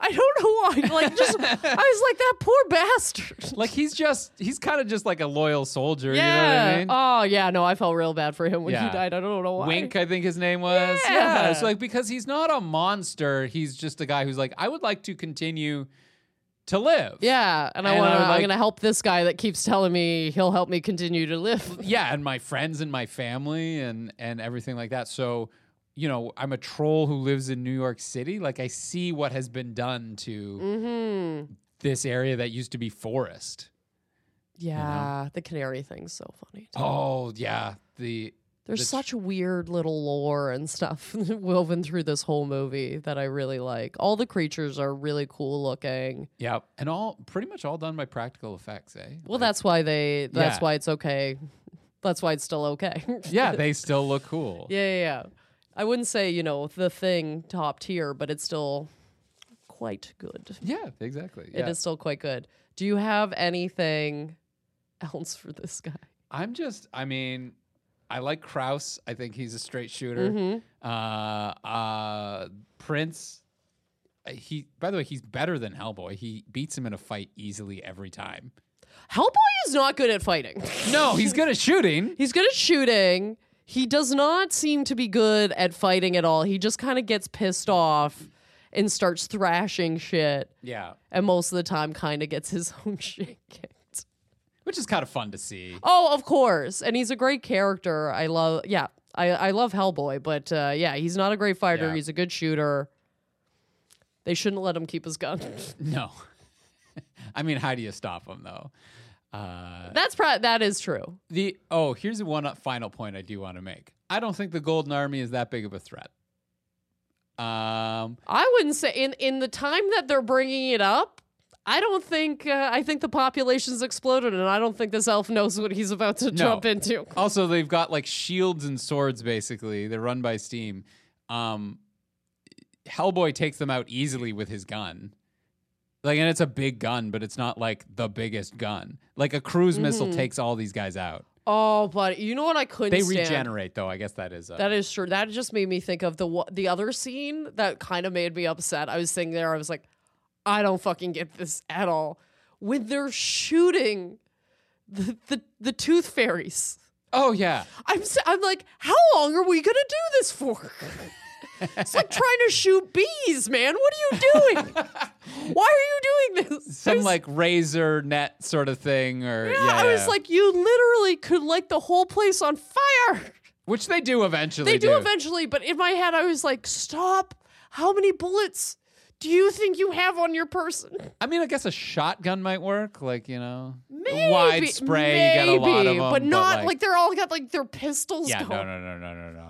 I don't know why. Like, just, I was like, that poor bastard. Like he's just he's kind of just like a loyal soldier, yeah. you know what I mean? Oh, yeah. No, I felt real bad for him when Yeah. he died. I don't know why. Wink, I think his name was. Yeah. Yeah. So like because he's not a monster, he's just a guy who's like, I would like to continue to live. Yeah. And I And I wanna, I am like- going to help this guy that keeps telling me he'll help me continue to live. Yeah, and my friends and my family and and everything like that. So, you know, I'm a troll who lives in New York City. Like I see what has been done to Mm-hmm. this area that used to be forest. Yeah, the canary thing's so funny. too. Oh yeah, the There's the such weird little lore and stuff woven through this whole movie that I really like. All the creatures are really cool looking. yeah, and all pretty much all done by practical effects, eh? Well, Like, that's why they. That's Yeah. why it's okay. That's why it's still okay. yeah, they still look cool. yeah, yeah, yeah. I wouldn't say you know the thing top tier, but it's still quite good. Yeah, exactly. It Yeah. is still quite good. Do you have anything else for this guy? I'm just, I mean, I like Krauss. I think he's a straight shooter. Mhm. Uh, uh, Prince. uh, He, by the way, he's better than Hellboy. He beats him in a fight easily every time. Hellboy is not good at fighting. No, he's good at shooting. He's good at shooting. He does not seem to be good at fighting at all. He just kind of gets pissed off and starts thrashing shit. Yeah, And most of the time, kind of gets his own shit kicked. which is kind of fun to see. Oh, of course. And he's a great character. I love, yeah, I, I love Hellboy, but uh, yeah, he's not a great fighter. Yeah. He's a good shooter. They shouldn't let him keep his gun. No, I mean, how do you stop him though? Uh, That's pro- that is true. the oh, here's one final point I do want to make. I don't think the Golden Army is that big of a threat. Um, I wouldn't say in in the time that they're bringing it up. I don't think uh, I think the population's exploded, and I don't think this elf knows what he's about to jump into. Also, they've got like shields and swords. Basically, they're run by steam. Um, Hellboy takes them out easily with his gun. Like, and it's a big gun, but it's not like the biggest gun. Like a cruise Mm-hmm. missile takes all these guys out. Oh, but you know what I couldn't They stand? regenerate, though. I guess that is. A, That is true. That just made me think of the wa- the other scene that kind of made me upset. I was sitting there, I was like, I don't fucking get this at all. When they're shooting the the, the tooth fairies. oh yeah, I'm s- I'm like, how long are we gonna do this for? it's like trying to shoot bees, man. What are you doing? Why are you doing this? Some was- like razor net sort of thing, or yeah, yeah, I was like, you literally could light the whole place on fire. which they do eventually. They do eventually, but in my head, I was like, stop. How many bullets do you think you have on your person? I mean, I guess a shotgun might work. Like you know, Maybe, wide spray. you get a lot of maybe, them, but not like, like they're all got like their pistols. Yeah, going. no, no, no, no, no, no,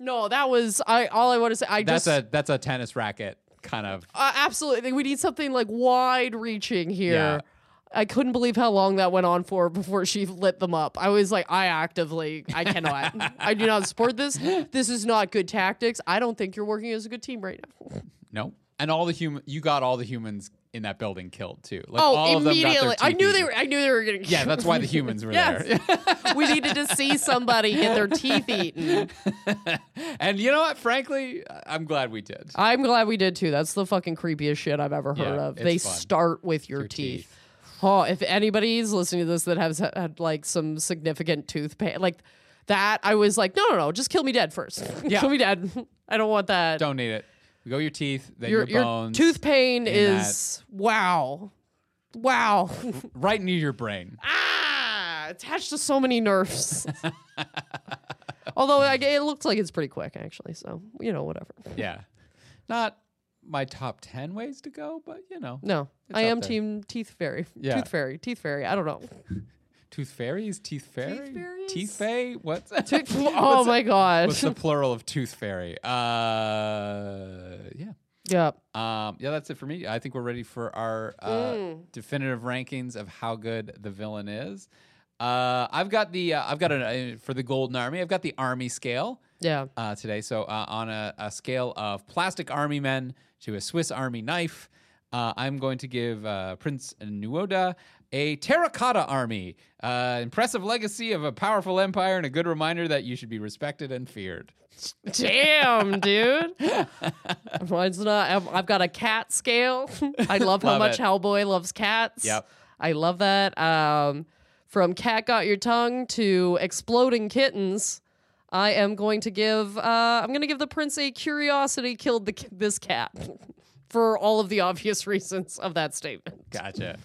no. That was I. All I want to say, I That's just a that's a tennis racket kind of. uh, absolutely. We need something like wide reaching here. Yeah. I couldn't believe how long that went on for before she lit them up. I was like, I actively, I cannot, I do not support this. This is not good tactics. I don't think you're working as a good team right now. No, and all the human you got all the humans in that building killed too. Like Oh, all of them got immediately! I knew they were. I knew they were getting. Yeah, that's why the humans were Yes. we needed to see somebody get their teeth eaten. and you know what? Frankly, I'm glad we did. I'm glad we did too. That's the fucking creepiest shit I've ever heard Yeah, of. They fun. start with your, Your teeth. teeth. Oh, if anybody's listening to this that has had like some significant tooth pain, like that, I was like, no, no, no, just kill me dead first. Yeah. kill me dead. I don't want that. Don't need it. We go your teeth, then your, your, your bones, tooth pain in is wow, wow. right near your brain. ah, attached to so many nerves. Although I, it looks like it's pretty quick, actually. So you know, whatever. Yeah, not my top ten ways to go, but you know, No, I am there. team teeth fairy. Yeah. Tooth fairy. Teeth fairy. I don't know. Tooth fairies, teeth fairy, fairies? teeth. What's that? oh my god. What's the plural of tooth fairy? Uh, yeah. yeah. Um, yeah, that's it for me. I think we're ready for our uh, Mm. definitive rankings of how good the villain is. Uh, I've got the uh, I've got a uh, for the Golden Army. I've got the Army scale Yeah. uh, today. So uh, on a, a scale of plastic army men to a Swiss Army knife, uh, I'm going to give uh, Prince Nuada a terracotta army. Uh, impressive legacy of a powerful empire and a good reminder that you should be respected and feared. Damn, dude. Mine's not. I've- I've got a cat scale. I love how Love much it. Hellboy loves cats. Yep. I love that. Um, from cat got your tongue to exploding kittens. I am going to give. Uh, I'm going to give the prince a curiosity killed the, this cat for all of the obvious reasons of that statement. Gotcha.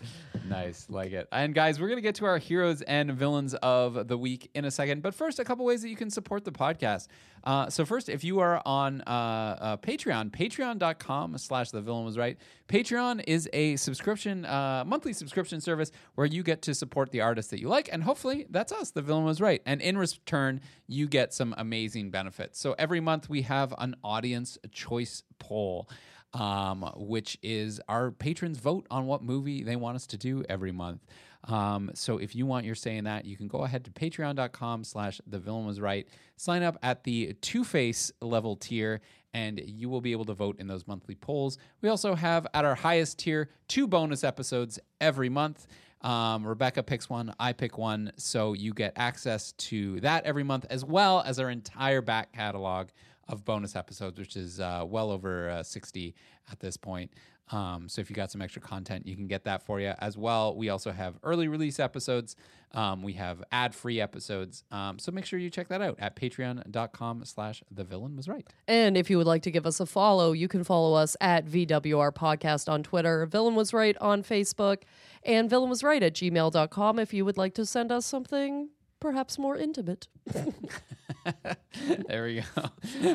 Nice, like it. And guys, we're gonna get to our heroes and villains of the week in a second. But first, a couple ways that you can support the podcast. Uh, so first, if you are on uh, uh, Patreon, Patreon.com/slash The Villain Was Right. Patreon is a subscription, uh, monthly subscription service where you get to support the artists that you like, and hopefully that's us. The Villain Was Right. And in return, you get some amazing benefits. So every month we have an audience choice poll um, which is our patrons vote on what movie they want us to do every month. Um, so if you want your say in that, you can go ahead to patreon.com slash the villain was right. Sign up at the Two Face level tier and you will be able to vote in those monthly polls. We also have at our highest tier two bonus episodes every month. Um, Rebecca picks one, I pick one, so you get access to that every month, as well as our entire back catalog of bonus episodes, which is uh, well over uh, 60 at this point. Um, so if you got some extra content, you can get that for you as well. We also have early release episodes. Um, we have ad-free episodes. Um, so make sure you check that out at patreon.com slash the villain was right. And if you would like to give us a follow, you can follow us at VWR Podcast on Twitter, Villain Was Right on Facebook, and Villain Was Right at gmail.com if you would like to send us something perhaps more intimate. there we go.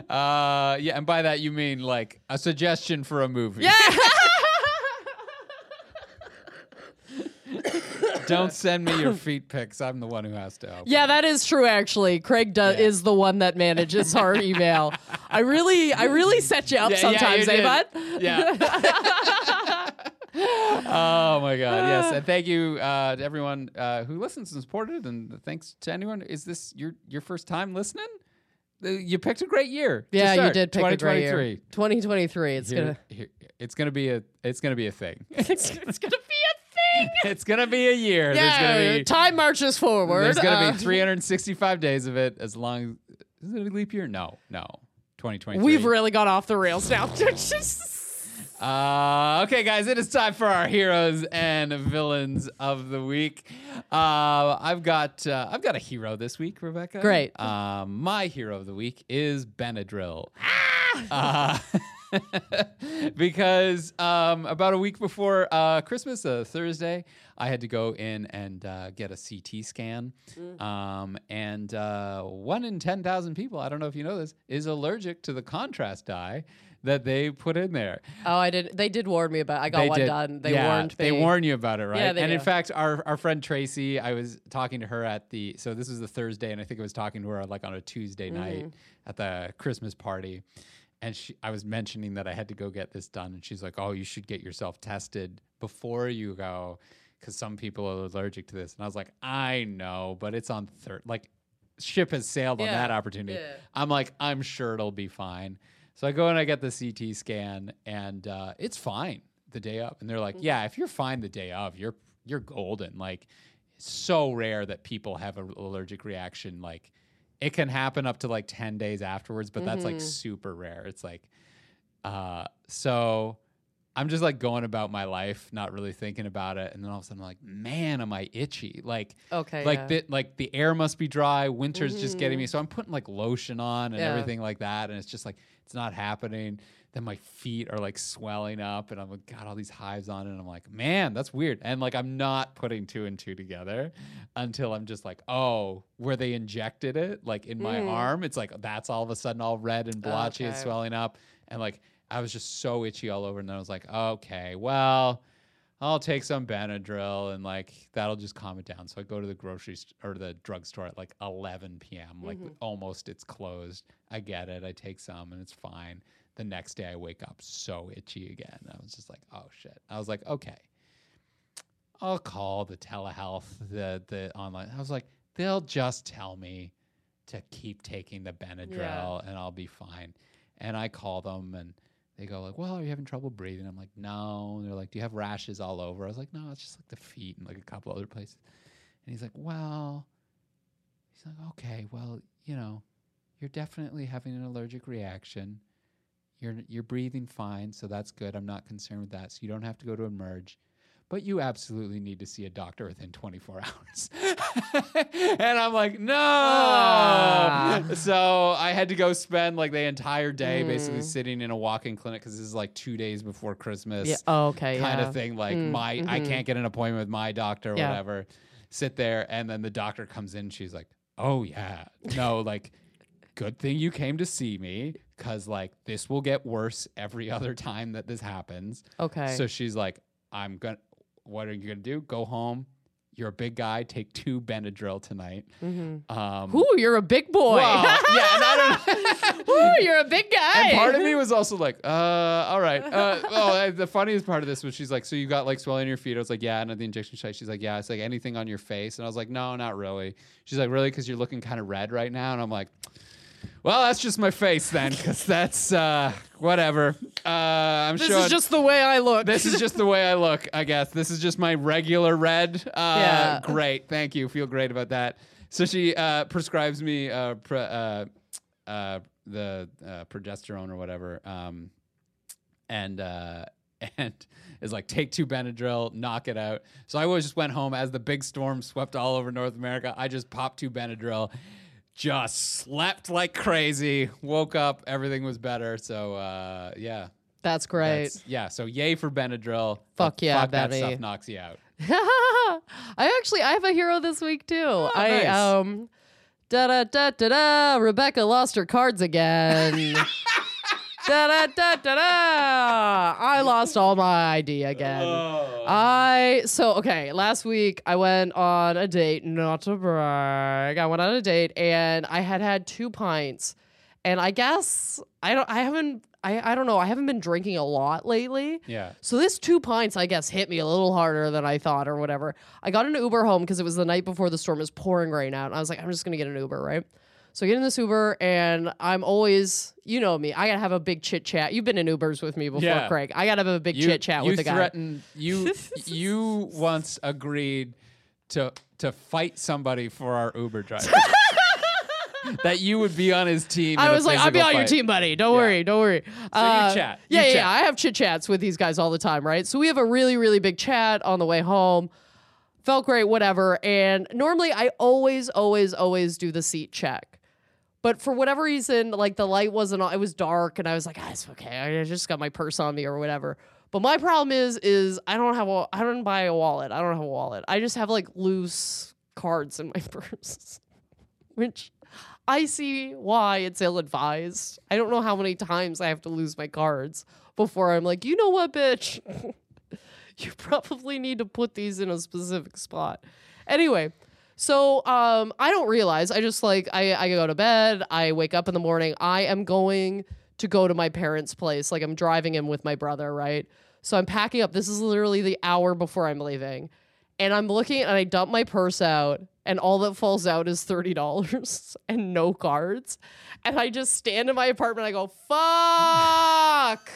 Uh, yeah, and by that you mean like a suggestion for a movie. Yeah. Don't send me your feet pics. I'm the one who has to. Open. Yeah, that is true. Actually, Craig do- Yeah. is the one that manages our email. I really, I really set you up Yeah, yeah, sometimes, eh, bud? Yeah. oh my god! Yes, and thank you uh, to everyone uh, who listens and supported, and thanks to anyone. Is this your your first time listening? Uh, You picked a great year. Yeah, you did pick a great year. 2023. 2023. It's Here- gonna, here- it's gonna be a it's gonna be a thing. it's, it's gonna be a thing. it's gonna be a year. Yeah, be time marches forward. there's gonna Uh, be 365 days of it. As long as is it a leap year? No, no. 2023. We've really gone off the rails now. Just- Uh, okay, guys, it is time for our heroes and villains of the week. Uh, I've got uh, I've got a hero this week, Rebecca. Great. Um, my hero of the week is Benadryl. Ah! Uh, because um, about a week before uh, Christmas, uh, Thursday, I had to go in and uh, get a CT scan. Mm. Um, and uh, one in 10,000 people, I don't know if you know this, is allergic to the contrast dye that they put in there. oh, I did. They did warn me about. I got They one did- done. They yeah, warned me. They warn you about it, right? Yeah, they and in fact, our our friend Tracy, I was talking to her at the so this was the Thursday, and I think I was talking to her like on a Tuesday night Mm-hmm. at the Christmas party, and she I was mentioning that I had to go get this done, and she's like, "Oh, you should get yourself tested before you go." Because some people are allergic to this, and I was like, I know, but it's on third. Like, ship has sailed on that opportunity. yeah. I'm like, I'm sure it'll be fine. So I go and I get the CT scan, and uh, it's fine the day of. And they're like, Yeah, if you're fine the day of, you're you're golden. Like, it's so rare that people have an allergic reaction. Like, it can happen up to like ten days afterwards, but that's like super rare. It's like, uh, so I'm just like going about my life, not really thinking about it, and then all of a sudden I'm like, man, am I itchy? Like, Okay. like yeah. the like the air must be dry. Winter's just getting me, mm-hmm. so I'm putting like lotion on and Yeah. everything like that, and it's just like it's not happening. Then my feet are like swelling up, and I'm like, got all these hives on it, and I'm like, man, that's weird. And like I'm not putting two and two together until I'm just like, oh, where they injected it, like in my mm. arm, it's like that's all of a sudden all red and blotchy and swelling up, and like I was just so itchy all over, and then I was like, okay, well. I'll take some Benadryl and like that'll just calm it down. So I go to the grocery st- or the drugstore at like 11 p.m. Like mm-hmm. almost it's closed. I get it. I take some and it's fine. The next day I wake up so itchy again. I was just like, oh shit. I was like, okay. I'll call the telehealth, the the online. I was like, they'll just tell me to keep taking the Benadryl and I'll be fine. And I call them and they go like, "Well, are you having trouble breathing?" I'm like, "No." And they're like, "Do you have rashes all over?" I was like, "No, it's just like the feet and like a couple other places." And he's like, "Well," he's like, "Okay, well, you know, you're definitely having an allergic reaction. You're you're breathing fine, so that's good. I'm not concerned with that. So you don't have to go to emerge, but you absolutely need to see a doctor within 24 hours. and I'm like, no. Ah. So I had to go spend like the entire day basically Mm. sitting in a walk-in clinic because this is like two days before Christmas Yeah. Oh, okay. kind yeah. of thing. Like Mm, my, I mhm. can't get an appointment with my doctor or Yeah. whatever. Sit there, and then the doctor comes in. She's like, "Oh yeah, no, like, good thing you came to see me, cause like this will get worse every other time that this happens." Okay. So she's like, "I'm gonna. What are you gonna do? Go home. You're a big guy. Take two Benadryl tonight." mm-hmm. Um, Ooh, you're a big boy. well, yeah, and I don't. Ooh, you're a big guy. And part of me was also like, uh, all right. Uh, oh, the funniest part of this was she's like, so you got like swelling in your feet? I was like, yeah. And at the injection site, she's like, yeah. It's like anything on your face, and I was like, no, not really. She's like, really, because you're looking kind of red right now, and I'm like. Well, that's just my face then, because that's uh, whatever. Uh, I'm this showing. is just the way I look. this is just the way I look, I guess. This is just my regular red. Uh, Yeah. Great. Thank you. Feel great about that. So she uh, prescribes me uh, pre- uh, uh, the uh, progesterone or whatever. Um, and uh, and is like, take two Benadryl, knock it out. So I always just went home as the big storm swept all over North America. I just popped two Benadryl, just slept like crazy, woke up, everything was better. So uh, yeah. That's great. That's- yeah. So yay for Benadryl. Fuck but yeah, fuck that stuff knocks you out. I actually I have a hero this week too. I nice. um da da da da da Rebecca lost her cards again. da da da da da I lost all my ID again. Oh. I so okay. Last week I went on a date. Not to brag, I went on a date and I had had two pints, and I guess I don't. I haven't. I I don't know. I haven't been drinking a lot lately. yeah. So this two pints, I guess, hit me a little harder than I thought, or whatever. I got an Uber home because it was the night before the storm. Was pouring rain out. And I was like, I'm just gonna get an Uber, right? So I get in this Uber, and I'm always, you know me, I gotta have a big chit chat. You've been in Ubers with me before, Yeah. Craig. I gotta have a big You, chit chat you with the guy. threatened you you once agreed to to fight somebody for our Uber driver. that you would be on his team. I in a was like, I'll be physical on your fight. team, buddy. Don't worry, don't worry. you Uh, chat. Yeah, You yeah, chat. yeah. I have chit chats with these guys all the time, right? So we have a really, really big chat on the way home. Felt great, whatever. And normally I always, always, always do the seat check. But for whatever reason, like the light wasn't on, it was dark, and I was like, ah, it's okay. I just got my purse on me or whatever. But my problem is, is I don't have a, I don't buy a wallet. I don't have a wallet. I just have like loose cards in my purse, which I see why it's ill advised. I don't know how many times I have to lose my cards before I'm like, you know what, bitch? you probably need to put these in a specific spot. Anyway, so um, I don't realize. I just like I, I go to bed. I wake up in the morning. I am going to go to my parents' place. Like I'm driving in with my brother, right? So I'm packing up. This is literally the hour before I'm leaving. And I'm looking and I dump my purse out, and all that falls out is $30 and no cards. And I just stand in my apartment. I go, fuck,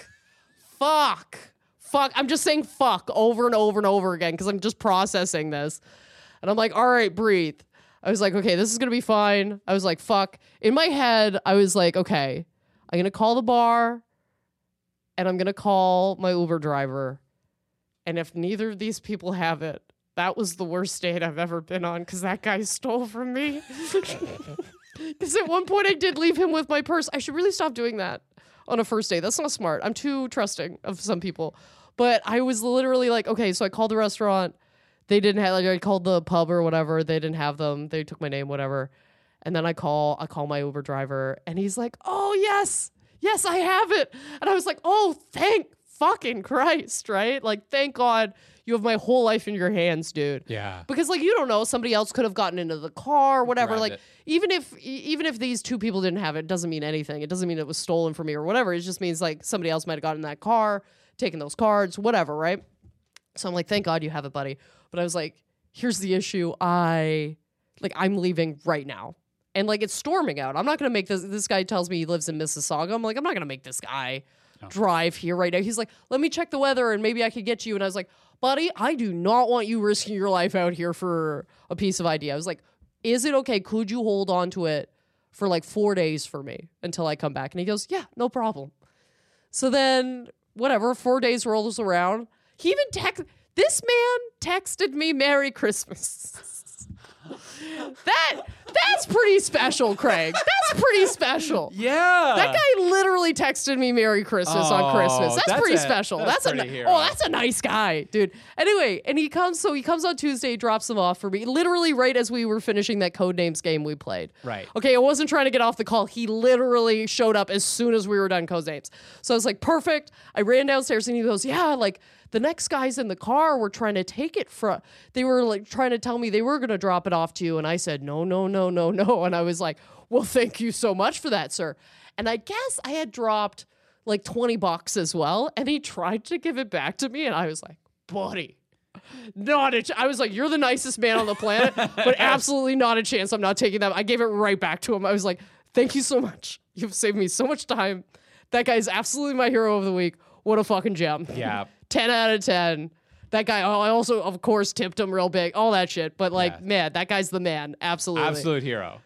fuck, fuck. I'm just saying fuck over and over and over again because I'm just processing this. And I'm like, all right, breathe. I was like, okay, this is gonna be fine. I was like, fuck. In my head, I was like, okay, I'm gonna call the bar and I'm gonna call my Uber driver. And if neither of these people have it, that was the worst date I've ever been on because that guy stole from me. Because at one point I did leave him with my purse. I should really stop doing that on a first date. That's not smart. I'm too trusting of some people. But I was literally like, okay, so I called the restaurant. They didn't have like I called the pub or whatever. They didn't have them. They took my name, whatever. And then I call I call my Uber driver and he's like, "Oh, yes. Yes, I have it." And I was like, "Oh, thank fucking Christ," right? Like, thank God you have my whole life in your hands, dude. Yeah. Because like you don't know, somebody else could have gotten into the car, or whatever. Grabbed like it. even if even if these two people didn't have it, it doesn't mean anything. It doesn't mean it was stolen from me or whatever. It just means like somebody else might have gotten in that car, taken those cards, whatever, right? So I'm like, thank God you have it, buddy. But I was like, here's the issue. I like I'm leaving right now. And like it's storming out. I'm not gonna make this this guy tells me he lives in Mississauga. I'm like, I'm not gonna make this guy drive here right now. He's like, let me check the weather and maybe I could get you. And I was like, buddy, I do not want you risking your life out here for a piece of idea. I was like, is it okay? Could you hold on to it for like four days for me until I come back? And he goes, yeah, no problem. So then, whatever, four days rolls around. He even text This man texted me Merry Christmas. That that's pretty special, Craig. That's pretty special. Yeah. That guy literally texted me Merry Christmas on Oh, Christmas. That's, that's pretty a- special. that's That's, a hero. oh, that's a nice guy, dude. Anyway, and he comes. So he comes on Tuesday, drops them off for me, literally right as we were finishing that code names game we played. Right. Okay, I wasn't trying to get off the call. He literally showed up as soon as we were done code names. So I was like, perfect. I ran downstairs and he goes, yeah, like the next guys in the car were trying to take it from. They were like trying to tell me they were gonna drop it off to you, and I said, no, no, no, no, no. And I was like, well, thank you so much for that, sir. And I guess I had dropped like 20 bucks as well. And he tried to give it back to me. And I was like, buddy, not a ch- I was like, you're the nicest man on the planet, but absolutely not a chance. I'm not taking that. I gave it right back to him. I was like, thank you so much. You've saved me so much time. That guy's absolutely my hero of the week. What a fucking gem. Yeah. 10 out of 10. That guy, oh, I also, of course, tipped him real big, all that shit. But like, Yeah. man, that guy's the man. Absolutely Absolute hero.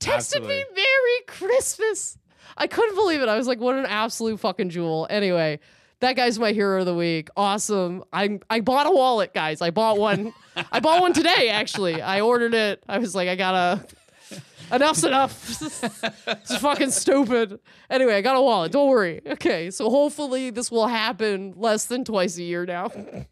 texted Absolutely. me Merry Christmas. I couldn't believe it. I was like, what an absolute fucking jewel. Anyway, that guy's my hero of the week. Awesome. I I bought a wallet, guys. I bought one. I bought one today, actually. I ordered it. I was like, I gotta enough's enough. it's fucking stupid. Anyway, I got a wallet. Don't worry. Okay, so hopefully this will happen less than twice a year now.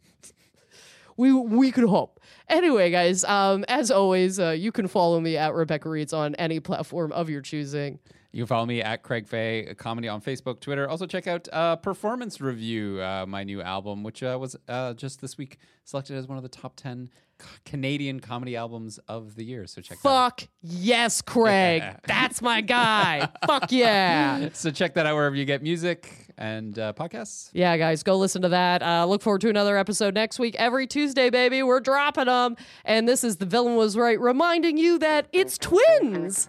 we we could hope. Anyway, guys, um, as always, uh, you can follow me at Rebecca Reads on any platform of your choosing. You can follow me at Craig Fay Comedy on Facebook, Twitter. Also, check out uh, Performance Review, uh, my new album, which uh, was uh, just this week selected as one of the top 10 c- Canadian comedy albums of the year. So check Fuck yes, Craig. That's my guy. Fuck yeah. that out. So check that out wherever you get music and uh, podcasts. Yeah, guys, go listen to that. Uh, look forward to another episode next week. Every Tuesday, baby, we're dropping them. And this is The Villain Was Right, reminding you that it's twins.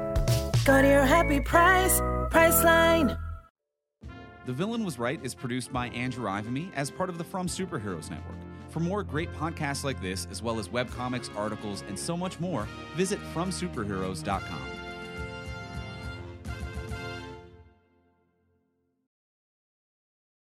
Go to your happy price, Priceline. The Villain Was Right is produced by Andrew Ivimey as part of the From Superheroes Network. For more great podcasts like this, as well as webcomics, articles, and so much more, visit FromSuperheroes.com.